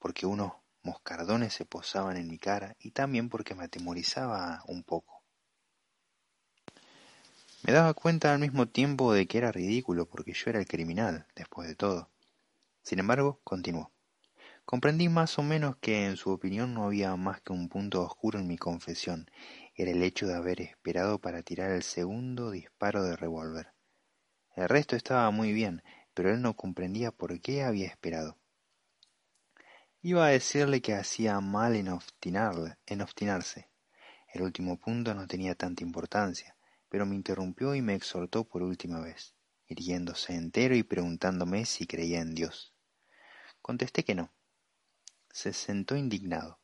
porque unos moscardones se posaban en mi cara y también porque me atemorizaba un poco. Me daba cuenta al mismo tiempo de que era ridículo porque yo era el criminal, después de todo. Sin embargo, continuó. Comprendí más o menos que en su opinión no había más que un punto oscuro en mi confesión, era el hecho de haber esperado para tirar el segundo disparo de revólver. El resto estaba muy bien, pero él no comprendía por qué había esperado. Iba a decirle que hacía mal en, en obstinarse. El último punto no tenía tanta importancia, pero me interrumpió y me exhortó por última vez, irguiéndose entero y preguntándome si creía en Dios. Contesté que no. Se sentó indignado.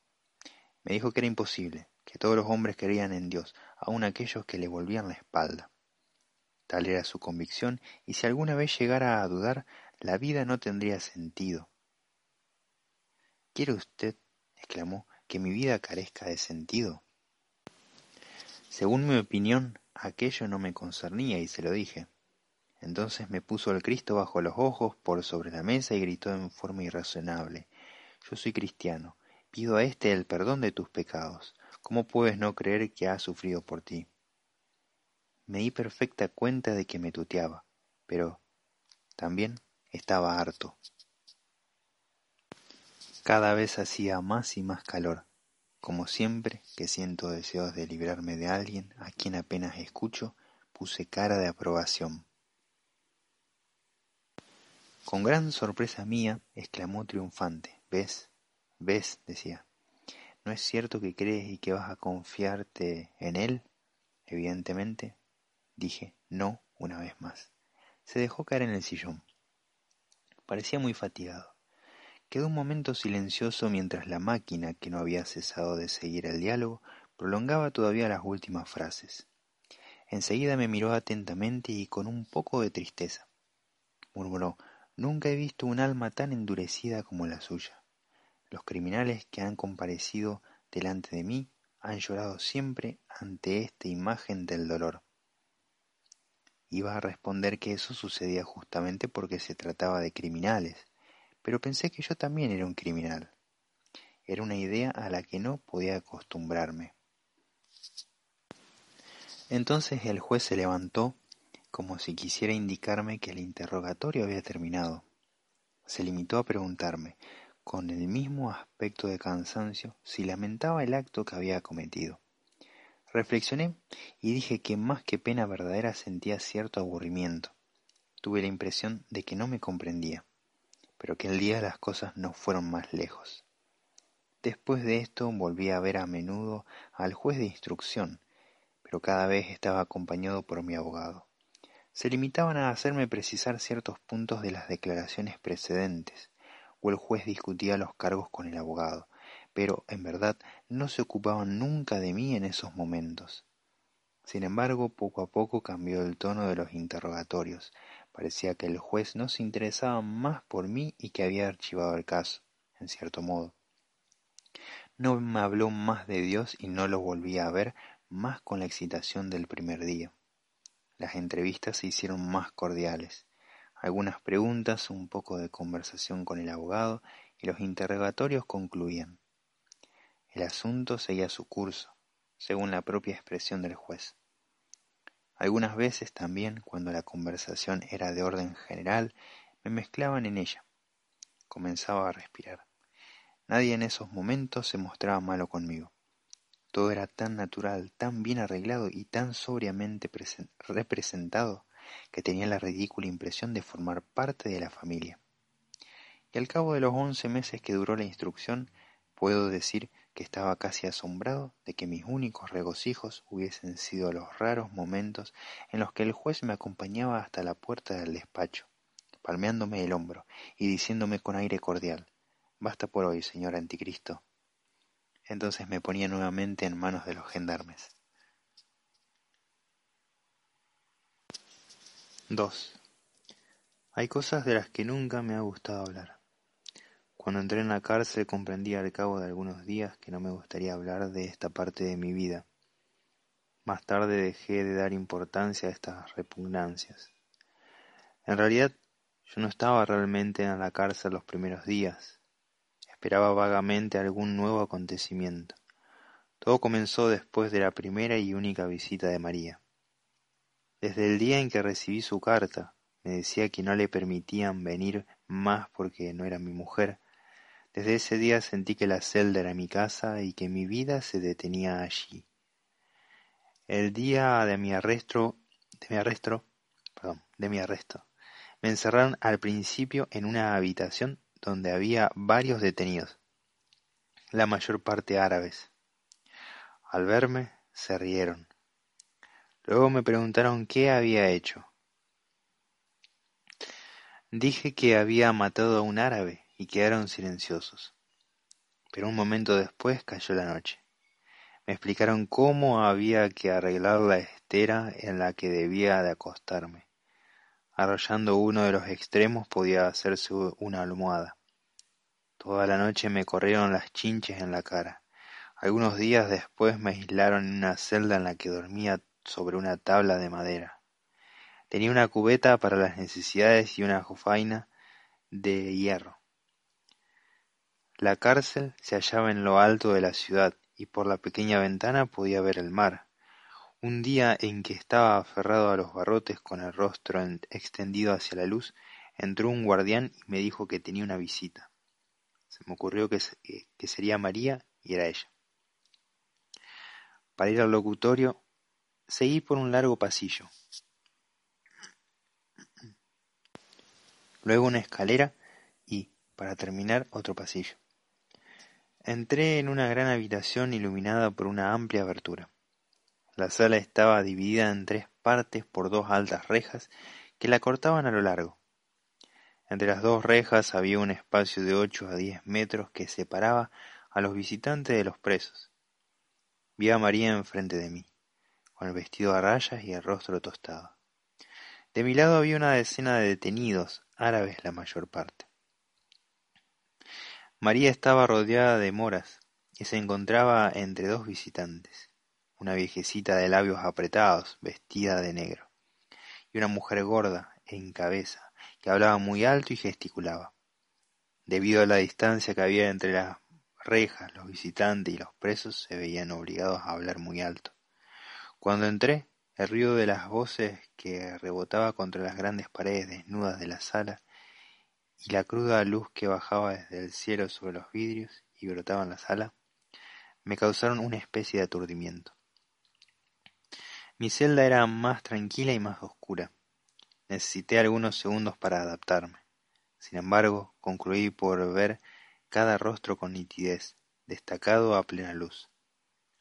Me dijo que era imposible, que todos los hombres creían en Dios, aun aquellos que le volvían la espalda. Tal era su convicción, y si alguna vez llegara a dudar, la vida no tendría sentido, ¿Quiere usted, exclamó, que mi vida carezca de sentido? Según mi opinión, aquello no me concernía y se lo dije. Entonces me puso el Cristo bajo los ojos por sobre la mesa y gritó en forma irrazonable Yo soy cristiano, pido a éste el perdón de tus pecados. ¿Cómo puedes no creer que ha sufrido por ti? Me di perfecta cuenta de que me tuteaba, pero también estaba harto. Cada vez hacía más y más calor, como siempre que siento deseos de librarme de alguien a quien apenas escucho, puse cara de aprobación. Con gran sorpresa mía, exclamó triunfante. ¿Ves? ¿Ves? decía. ¿No es cierto que crees y que vas a confiarte en él? Evidentemente, dije no una vez más. Se dejó caer en el sillón. Parecía muy fatigado. Quedó un momento silencioso mientras la máquina, que no había cesado de seguir el diálogo, prolongaba todavía las últimas frases. Enseguida me miró atentamente y con un poco de tristeza. Murmuró, Nunca he visto un alma tan endurecida como la suya. Los criminales que han comparecido delante de mí han llorado siempre ante esta imagen del dolor. Iba a responder que eso sucedía justamente porque se trataba de criminales, pero pensé que yo también era un criminal. Era una idea a la que no podía acostumbrarme. Entonces el juez se levantó como si quisiera indicarme que el interrogatorio había terminado. Se limitó a preguntarme, con el mismo aspecto de cansancio, si lamentaba el acto que había cometido. Reflexioné y dije que más que pena verdadera sentía cierto aburrimiento. Tuve la impresión de que no me comprendía, pero que el día las cosas no fueron más lejos. Después de esto volví a ver a menudo al juez de instrucción, pero cada vez estaba acompañado por mi abogado se limitaban a hacerme precisar ciertos puntos de las declaraciones precedentes, o el juez discutía los cargos con el abogado, pero en verdad no se ocupaban nunca de mí en esos momentos. Sin embargo, poco a poco cambió el tono de los interrogatorios. Parecía que el juez no se interesaba más por mí y que había archivado el caso, en cierto modo. No me habló más de Dios y no lo volví a ver más con la excitación del primer día. Las entrevistas se hicieron más cordiales. Algunas preguntas, un poco de conversación con el abogado y los interrogatorios concluían. El asunto seguía su curso, según la propia expresión del juez. Algunas veces también, cuando la conversación era de orden general, me mezclaban en ella. Comenzaba a respirar. Nadie en esos momentos se mostraba malo conmigo. Todo era tan natural, tan bien arreglado y tan sobriamente representado que tenía la ridícula impresión de formar parte de la familia. Y al cabo de los once meses que duró la instrucción, puedo decir que estaba casi asombrado de que mis únicos regocijos hubiesen sido los raros momentos en los que el juez me acompañaba hasta la puerta del despacho, palmeándome el hombro y diciéndome con aire cordial Basta por hoy, señor anticristo, entonces me ponía nuevamente en manos de los gendarmes. 2. Hay cosas de las que nunca me ha gustado hablar. Cuando entré en la cárcel comprendí al cabo de algunos días que no me gustaría hablar de esta parte de mi vida. Más tarde dejé de dar importancia a estas repugnancias. En realidad, yo no estaba realmente en la cárcel los primeros días esperaba vagamente algún nuevo acontecimiento. Todo comenzó después de la primera y única visita de María. Desde el día en que recibí su carta, me decía que no le permitían venir más porque no era mi mujer. Desde ese día sentí que la celda era mi casa y que mi vida se detenía allí. El día de mi arresto, de mi arresto, perdón, de mi arresto, me encerraron al principio en una habitación donde había varios detenidos, la mayor parte árabes. Al verme, se rieron. Luego me preguntaron qué había hecho. Dije que había matado a un árabe y quedaron silenciosos. Pero un momento después cayó la noche. Me explicaron cómo había que arreglar la estera en la que debía de acostarme. Arrollando uno de los extremos podía hacerse una almohada. Toda la noche me corrieron las chinches en la cara. Algunos días después me aislaron en una celda en la que dormía sobre una tabla de madera. Tenía una cubeta para las necesidades y una jofaina de hierro. La cárcel se hallaba en lo alto de la ciudad y por la pequeña ventana podía ver el mar. Un día en que estaba aferrado a los barrotes con el rostro extendido hacia la luz, entró un guardián y me dijo que tenía una visita. Se me ocurrió que, que sería María y era ella. Para ir al locutorio, seguí por un largo pasillo. Luego una escalera y, para terminar, otro pasillo. Entré en una gran habitación iluminada por una amplia abertura. La sala estaba dividida en tres partes por dos altas rejas que la cortaban a lo largo. Entre las dos rejas había un espacio de ocho a diez metros que separaba a los visitantes de los presos. Vi a María enfrente de mí, con el vestido a rayas y el rostro tostado. De mi lado había una decena de detenidos, árabes la mayor parte. María estaba rodeada de moras y se encontraba entre dos visitantes, una viejecita de labios apretados, vestida de negro, y una mujer gorda, en cabeza, que hablaba muy alto y gesticulaba. Debido a la distancia que había entre las rejas, los visitantes y los presos se veían obligados a hablar muy alto. Cuando entré, el ruido de las voces que rebotaba contra las grandes paredes desnudas de la sala y la cruda luz que bajaba desde el cielo sobre los vidrios y brotaba en la sala, me causaron una especie de aturdimiento. Mi celda era más tranquila y más oscura. Necesité algunos segundos para adaptarme. Sin embargo, concluí por ver cada rostro con nitidez, destacado a plena luz.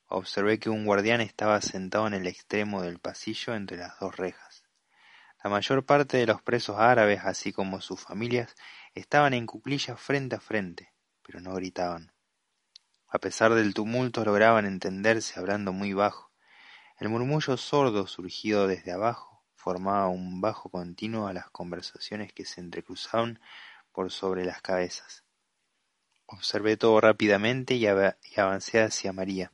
Observé que un guardián estaba sentado en el extremo del pasillo entre las dos rejas. La mayor parte de los presos árabes, así como sus familias, estaban en cuclillas frente a frente, pero no gritaban. A pesar del tumulto lograban entenderse hablando muy bajo. El murmullo sordo surgido desde abajo formaba un bajo continuo a las conversaciones que se entrecruzaban por sobre las cabezas. Observé todo rápidamente y, avancé hacia María.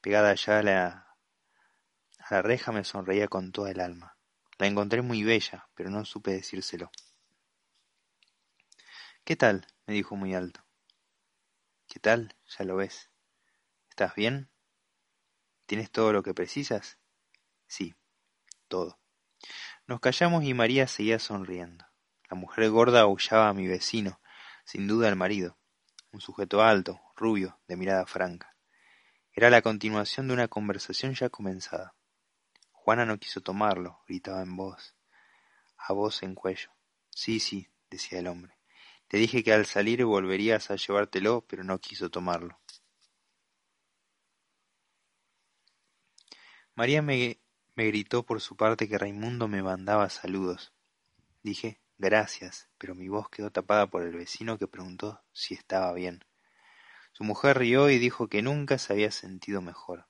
Pegada allá a la, a la reja me sonreía con toda el alma. La encontré muy bella, pero no supe decírselo. ¿Qué tal? me dijo muy alto. ¿Qué tal? Ya lo ves. ¿Estás bien? ¿Tienes todo lo que precisas? Sí, todo. Nos callamos y María seguía sonriendo. La mujer gorda aullaba a mi vecino, sin duda el marido, un sujeto alto, rubio, de mirada franca. Era la continuación de una conversación ya comenzada. Juana no quiso tomarlo, gritaba en voz, a voz en cuello. Sí, sí, decía el hombre. Te dije que al salir volverías a llevártelo, pero no quiso tomarlo. María me, me gritó por su parte que Raimundo me mandaba saludos. Dije, gracias, pero mi voz quedó tapada por el vecino que preguntó si estaba bien. Su mujer rió y dijo que nunca se había sentido mejor.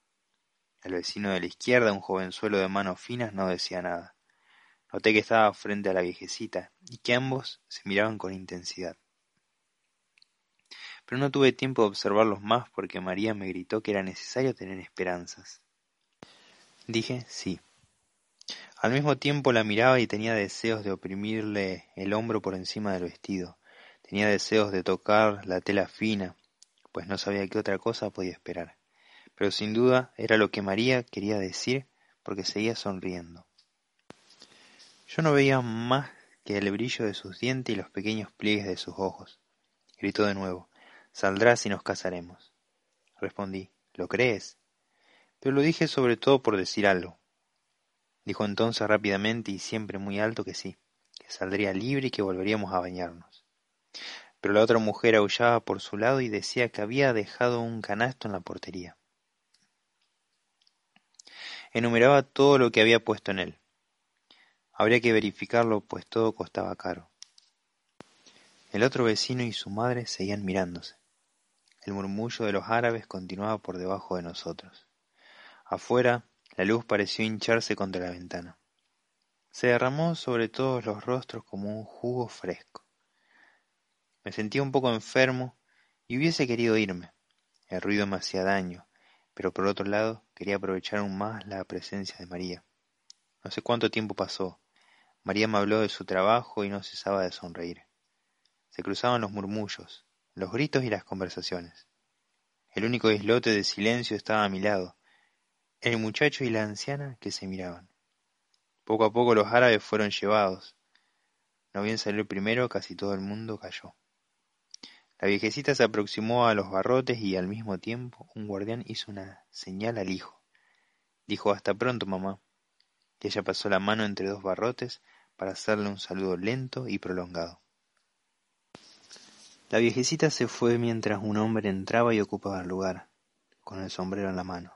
El vecino de la izquierda, un jovenzuelo de manos finas, no decía nada. Noté que estaba frente a la viejecita y que ambos se miraban con intensidad. Pero no tuve tiempo de observarlos más porque María me gritó que era necesario tener esperanzas. Dije sí. Al mismo tiempo la miraba y tenía deseos de oprimirle el hombro por encima del vestido. Tenía deseos de tocar la tela fina, pues no sabía qué otra cosa podía esperar pero sin duda era lo que María quería decir porque seguía sonriendo. Yo no veía más que el brillo de sus dientes y los pequeños pliegues de sus ojos. Gritó de nuevo, saldrás y nos casaremos. Respondí, ¿lo crees? Pero lo dije sobre todo por decir algo. Dijo entonces rápidamente y siempre muy alto que sí, que saldría libre y que volveríamos a bañarnos. Pero la otra mujer aullaba por su lado y decía que había dejado un canasto en la portería enumeraba todo lo que había puesto en él. Habría que verificarlo, pues todo costaba caro. El otro vecino y su madre seguían mirándose. El murmullo de los árabes continuaba por debajo de nosotros. Afuera, la luz pareció hincharse contra la ventana. Se derramó sobre todos los rostros como un jugo fresco. Me sentía un poco enfermo y hubiese querido irme. El ruido me hacía daño, pero por otro lado quería aprovechar aún más la presencia de María. No sé cuánto tiempo pasó. María me habló de su trabajo y no cesaba de sonreír. Se cruzaban los murmullos, los gritos y las conversaciones. El único islote de silencio estaba a mi lado, el muchacho y la anciana que se miraban. Poco a poco los árabes fueron llevados. No bien salió primero, casi todo el mundo cayó. La viejecita se aproximó a los barrotes y al mismo tiempo un guardián hizo una señal al hijo. Dijo hasta pronto, mamá. Y ella pasó la mano entre dos barrotes para hacerle un saludo lento y prolongado. La viejecita se fue mientras un hombre entraba y ocupaba el lugar, con el sombrero en la mano.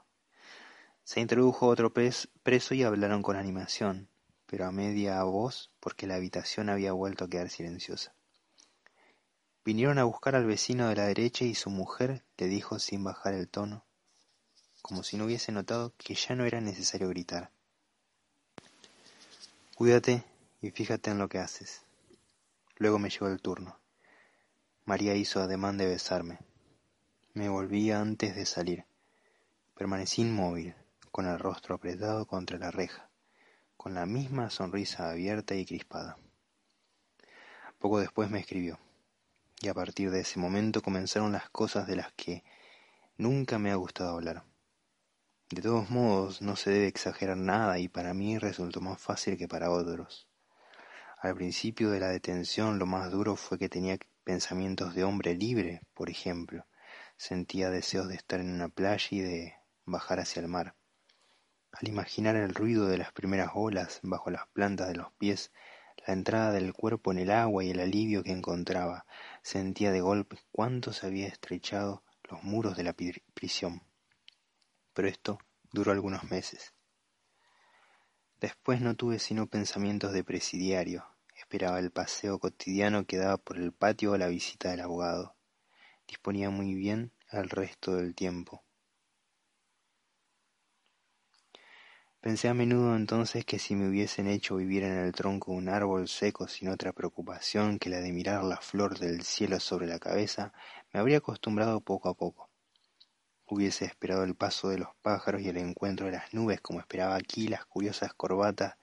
Se introdujo otro preso y hablaron con animación, pero a media voz porque la habitación había vuelto a quedar silenciosa. Vinieron a buscar al vecino de la derecha y su mujer le dijo sin bajar el tono, como si no hubiese notado que ya no era necesario gritar. Cuídate y fíjate en lo que haces. Luego me llegó el turno. María hizo ademán de besarme. Me volví antes de salir. Permanecí inmóvil, con el rostro apretado contra la reja, con la misma sonrisa abierta y crispada. Poco después me escribió, a partir de ese momento comenzaron las cosas de las que nunca me ha gustado hablar. De todos modos, no se debe exagerar nada y para mí resultó más fácil que para otros. Al principio de la detención lo más duro fue que tenía pensamientos de hombre libre, por ejemplo. Sentía deseos de estar en una playa y de bajar hacia el mar. Al imaginar el ruido de las primeras olas bajo las plantas de los pies, la entrada del cuerpo en el agua y el alivio que encontraba, sentía de golpe cuánto se había estrechado los muros de la prisión. Pero esto duró algunos meses. Después no tuve sino pensamientos de presidiario. Esperaba el paseo cotidiano que daba por el patio o la visita del abogado. Disponía muy bien el resto del tiempo. Pensé a menudo entonces que si me hubiesen hecho vivir en el tronco de un árbol seco sin otra preocupación que la de mirar la flor del cielo sobre la cabeza, me habría acostumbrado poco a poco. Hubiese esperado el paso de los pájaros y el encuentro de las nubes como esperaba aquí las curiosas corbatas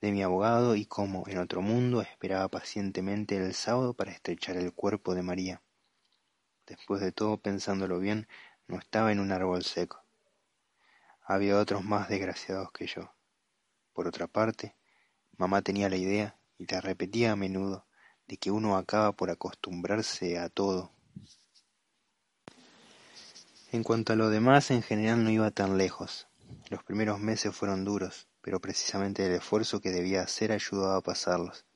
de mi abogado y como en otro mundo esperaba pacientemente el sábado para estrechar el cuerpo de María. Después de todo, pensándolo bien, no estaba en un árbol seco. Había otros más desgraciados que yo. Por otra parte, mamá tenía la idea, y la repetía a menudo, de que uno acaba por acostumbrarse a todo en cuanto a lo demás, en general no iba tan lejos. Los primeros meses fueron duros, pero precisamente el esfuerzo que debía hacer ayudaba a pasarlos.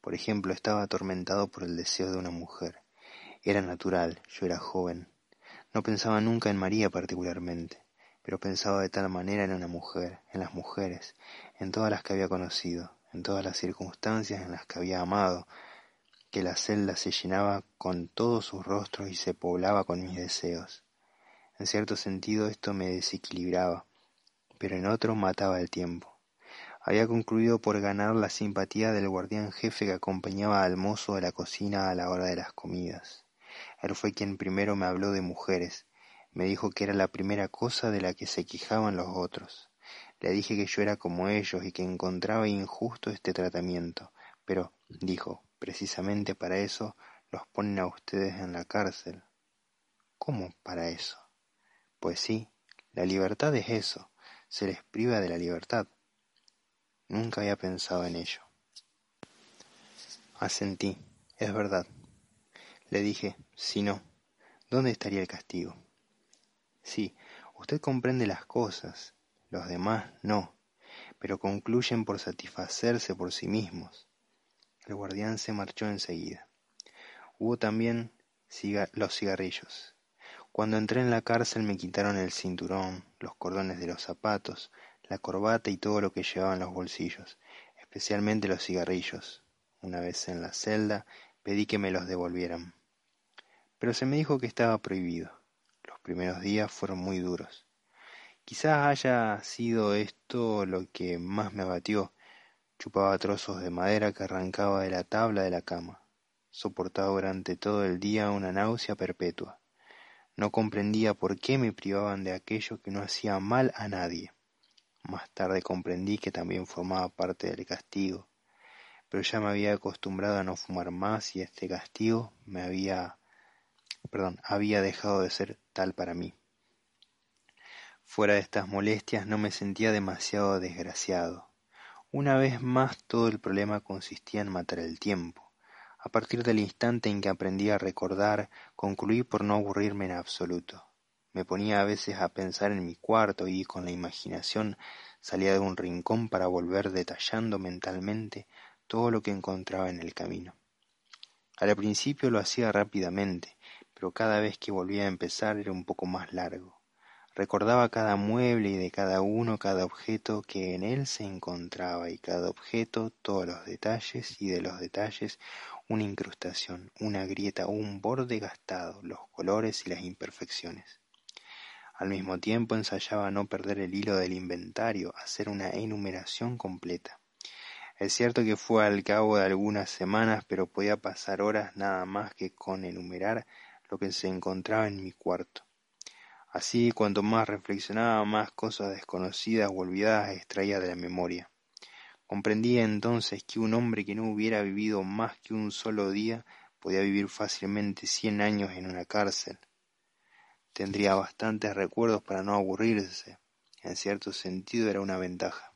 Por ejemplo, estaba atormentado por el deseo de una mujer. Era natural, yo era joven. No pensaba nunca en María particularmente, pero pensaba de tal manera en una mujer, en las mujeres, en todas las que había conocido, en todas las circunstancias en las que había amado, que la celda se llenaba con todos sus rostros y se poblaba con mis deseos. En cierto sentido esto me desequilibraba, pero en otro mataba el tiempo. Había concluido por ganar la simpatía del guardián jefe que acompañaba al mozo de la cocina a la hora de las comidas. Él fue quien primero me habló de mujeres, me dijo que era la primera cosa de la que se quejaban los otros. Le dije que yo era como ellos y que encontraba injusto este tratamiento, pero, dijo, precisamente para eso los ponen a ustedes en la cárcel. ¿Cómo para eso? Pues sí, la libertad es eso, se les priva de la libertad. Nunca había pensado en ello. Asentí, es verdad. Le dije, si no, ¿dónde estaría el castigo? Sí, usted comprende las cosas, los demás no, pero concluyen por satisfacerse por sí mismos. El guardián se marchó enseguida. Hubo también los cigarrillos. Cuando entré en la cárcel me quitaron el cinturón, los cordones de los zapatos, la corbata y todo lo que llevaba en los bolsillos, especialmente los cigarrillos. Una vez en la celda pedí que me los devolvieran. Pero se me dijo que estaba prohibido. Primeros días fueron muy duros. Quizás haya sido esto lo que más me abatió. Chupaba trozos de madera que arrancaba de la tabla de la cama. Soportaba durante todo el día una náusea perpetua. No comprendía por qué me privaban de aquello que no hacía mal a nadie. Más tarde comprendí que también formaba parte del castigo, pero ya me había acostumbrado a no fumar más y este castigo me había perdón, había dejado de ser para mí. Fuera de estas molestias no me sentía demasiado desgraciado. Una vez más todo el problema consistía en matar el tiempo. A partir del instante en que aprendí a recordar, concluí por no aburrirme en absoluto. Me ponía a veces a pensar en mi cuarto y con la imaginación salía de un rincón para volver detallando mentalmente todo lo que encontraba en el camino. Al principio lo hacía rápidamente, pero cada vez que volvía a empezar era un poco más largo. Recordaba cada mueble y de cada uno cada objeto que en él se encontraba y cada objeto todos los detalles y de los detalles una incrustación, una grieta, un borde gastado, los colores y las imperfecciones. Al mismo tiempo ensayaba no perder el hilo del inventario, hacer una enumeración completa. Es cierto que fue al cabo de algunas semanas, pero podía pasar horas nada más que con enumerar lo que se encontraba en mi cuarto. Así, cuanto más reflexionaba, más cosas desconocidas o olvidadas extraía de la memoria. Comprendía entonces que un hombre que no hubiera vivido más que un solo día podía vivir fácilmente cien años en una cárcel. Tendría bastantes recuerdos para no aburrirse. En cierto sentido era una ventaja.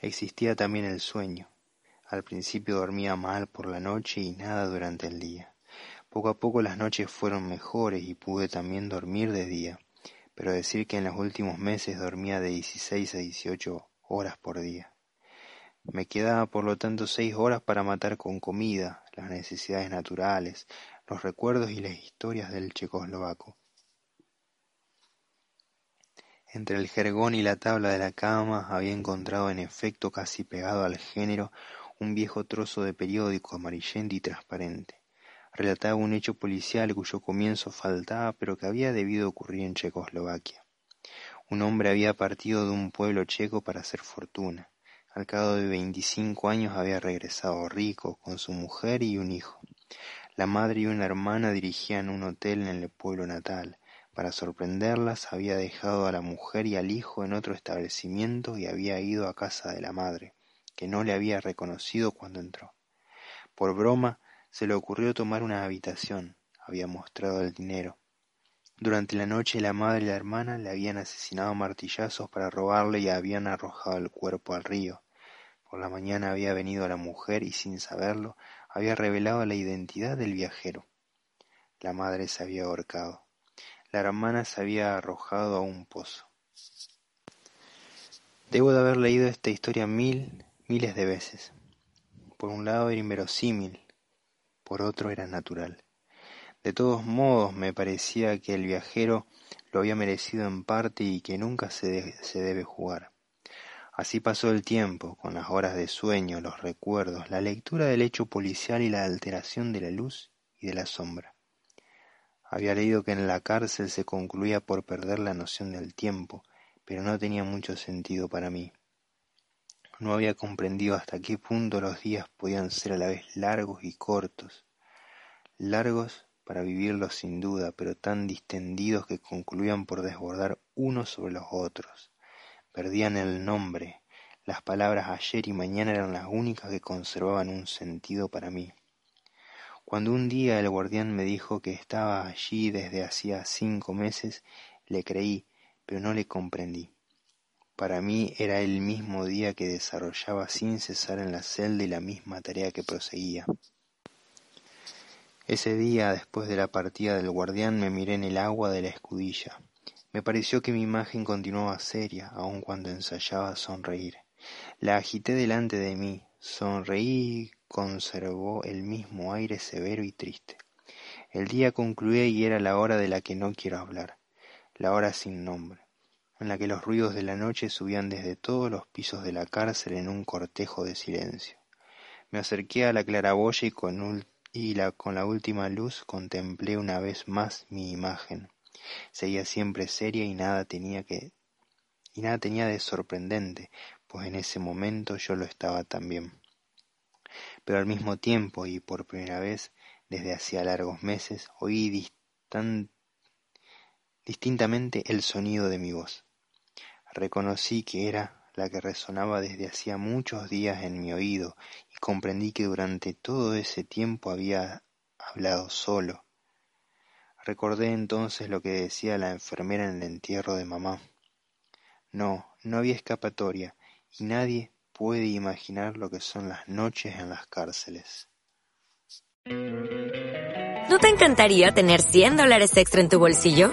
Existía también el sueño. Al principio dormía mal por la noche y nada durante el día. Poco a poco las noches fueron mejores y pude también dormir de día, pero decir que en los últimos meses dormía de 16 a 18 horas por día. Me quedaba por lo tanto seis horas para matar con comida, las necesidades naturales, los recuerdos y las historias del checoslovaco. Entre el jergón y la tabla de la cama había encontrado en efecto casi pegado al género un viejo trozo de periódico amarillento y transparente relataba un hecho policial cuyo comienzo faltaba pero que había debido ocurrir en Checoslovaquia. Un hombre había partido de un pueblo checo para hacer fortuna. Al cabo de veinticinco años había regresado rico, con su mujer y un hijo. La madre y una hermana dirigían un hotel en el pueblo natal. Para sorprenderlas había dejado a la mujer y al hijo en otro establecimiento y había ido a casa de la madre, que no le había reconocido cuando entró. Por broma, se le ocurrió tomar una habitación, había mostrado el dinero. Durante la noche la madre y la hermana le habían asesinado martillazos para robarle y habían arrojado el cuerpo al río. Por la mañana había venido la mujer y sin saberlo había revelado la identidad del viajero. La madre se había ahorcado. La hermana se había arrojado a un pozo. Debo de haber leído esta historia mil, miles de veces. Por un lado era inverosímil, por otro era natural. De todos modos me parecía que el viajero lo había merecido en parte y que nunca se, se debe jugar. Así pasó el tiempo, con las horas de sueño, los recuerdos, la lectura del hecho policial y la alteración de la luz y de la sombra. Había leído que en la cárcel se concluía por perder la noción del tiempo, pero no tenía mucho sentido para mí. No había comprendido hasta qué punto los días podían ser a la vez largos y cortos, largos para vivirlos sin duda, pero tan distendidos que concluían por desbordar unos sobre los otros. Perdían el nombre, las palabras ayer y mañana eran las únicas que conservaban un sentido para mí. Cuando un día el guardián me dijo que estaba allí desde hacía cinco meses, le creí, pero no le comprendí. Para mí era el mismo día que desarrollaba sin cesar en la celda y la misma tarea que proseguía. Ese día, después de la partida del guardián, me miré en el agua de la escudilla. Me pareció que mi imagen continuaba seria, aun cuando ensayaba sonreír. La agité delante de mí, sonreí y conservó el mismo aire severo y triste. El día concluía y era la hora de la que no quiero hablar, la hora sin nombre en la que los ruidos de la noche subían desde todos los pisos de la cárcel en un cortejo de silencio. Me acerqué a la claraboya y con, y la, con la última luz contemplé una vez más mi imagen. Seguía siempre seria y nada tenía que y nada tenía de sorprendente, pues en ese momento yo lo estaba también. Pero al mismo tiempo y por primera vez desde hacía largos meses oí distintamente el sonido de mi voz. Reconocí que era la que resonaba desde hacía muchos días en mi oído y comprendí que durante todo ese tiempo había hablado solo. Recordé entonces lo que decía la enfermera en el entierro de mamá. No, no había escapatoria y nadie puede imaginar lo que son las noches en las cárceles. ¿No te encantaría tener 100 dólares extra en tu bolsillo?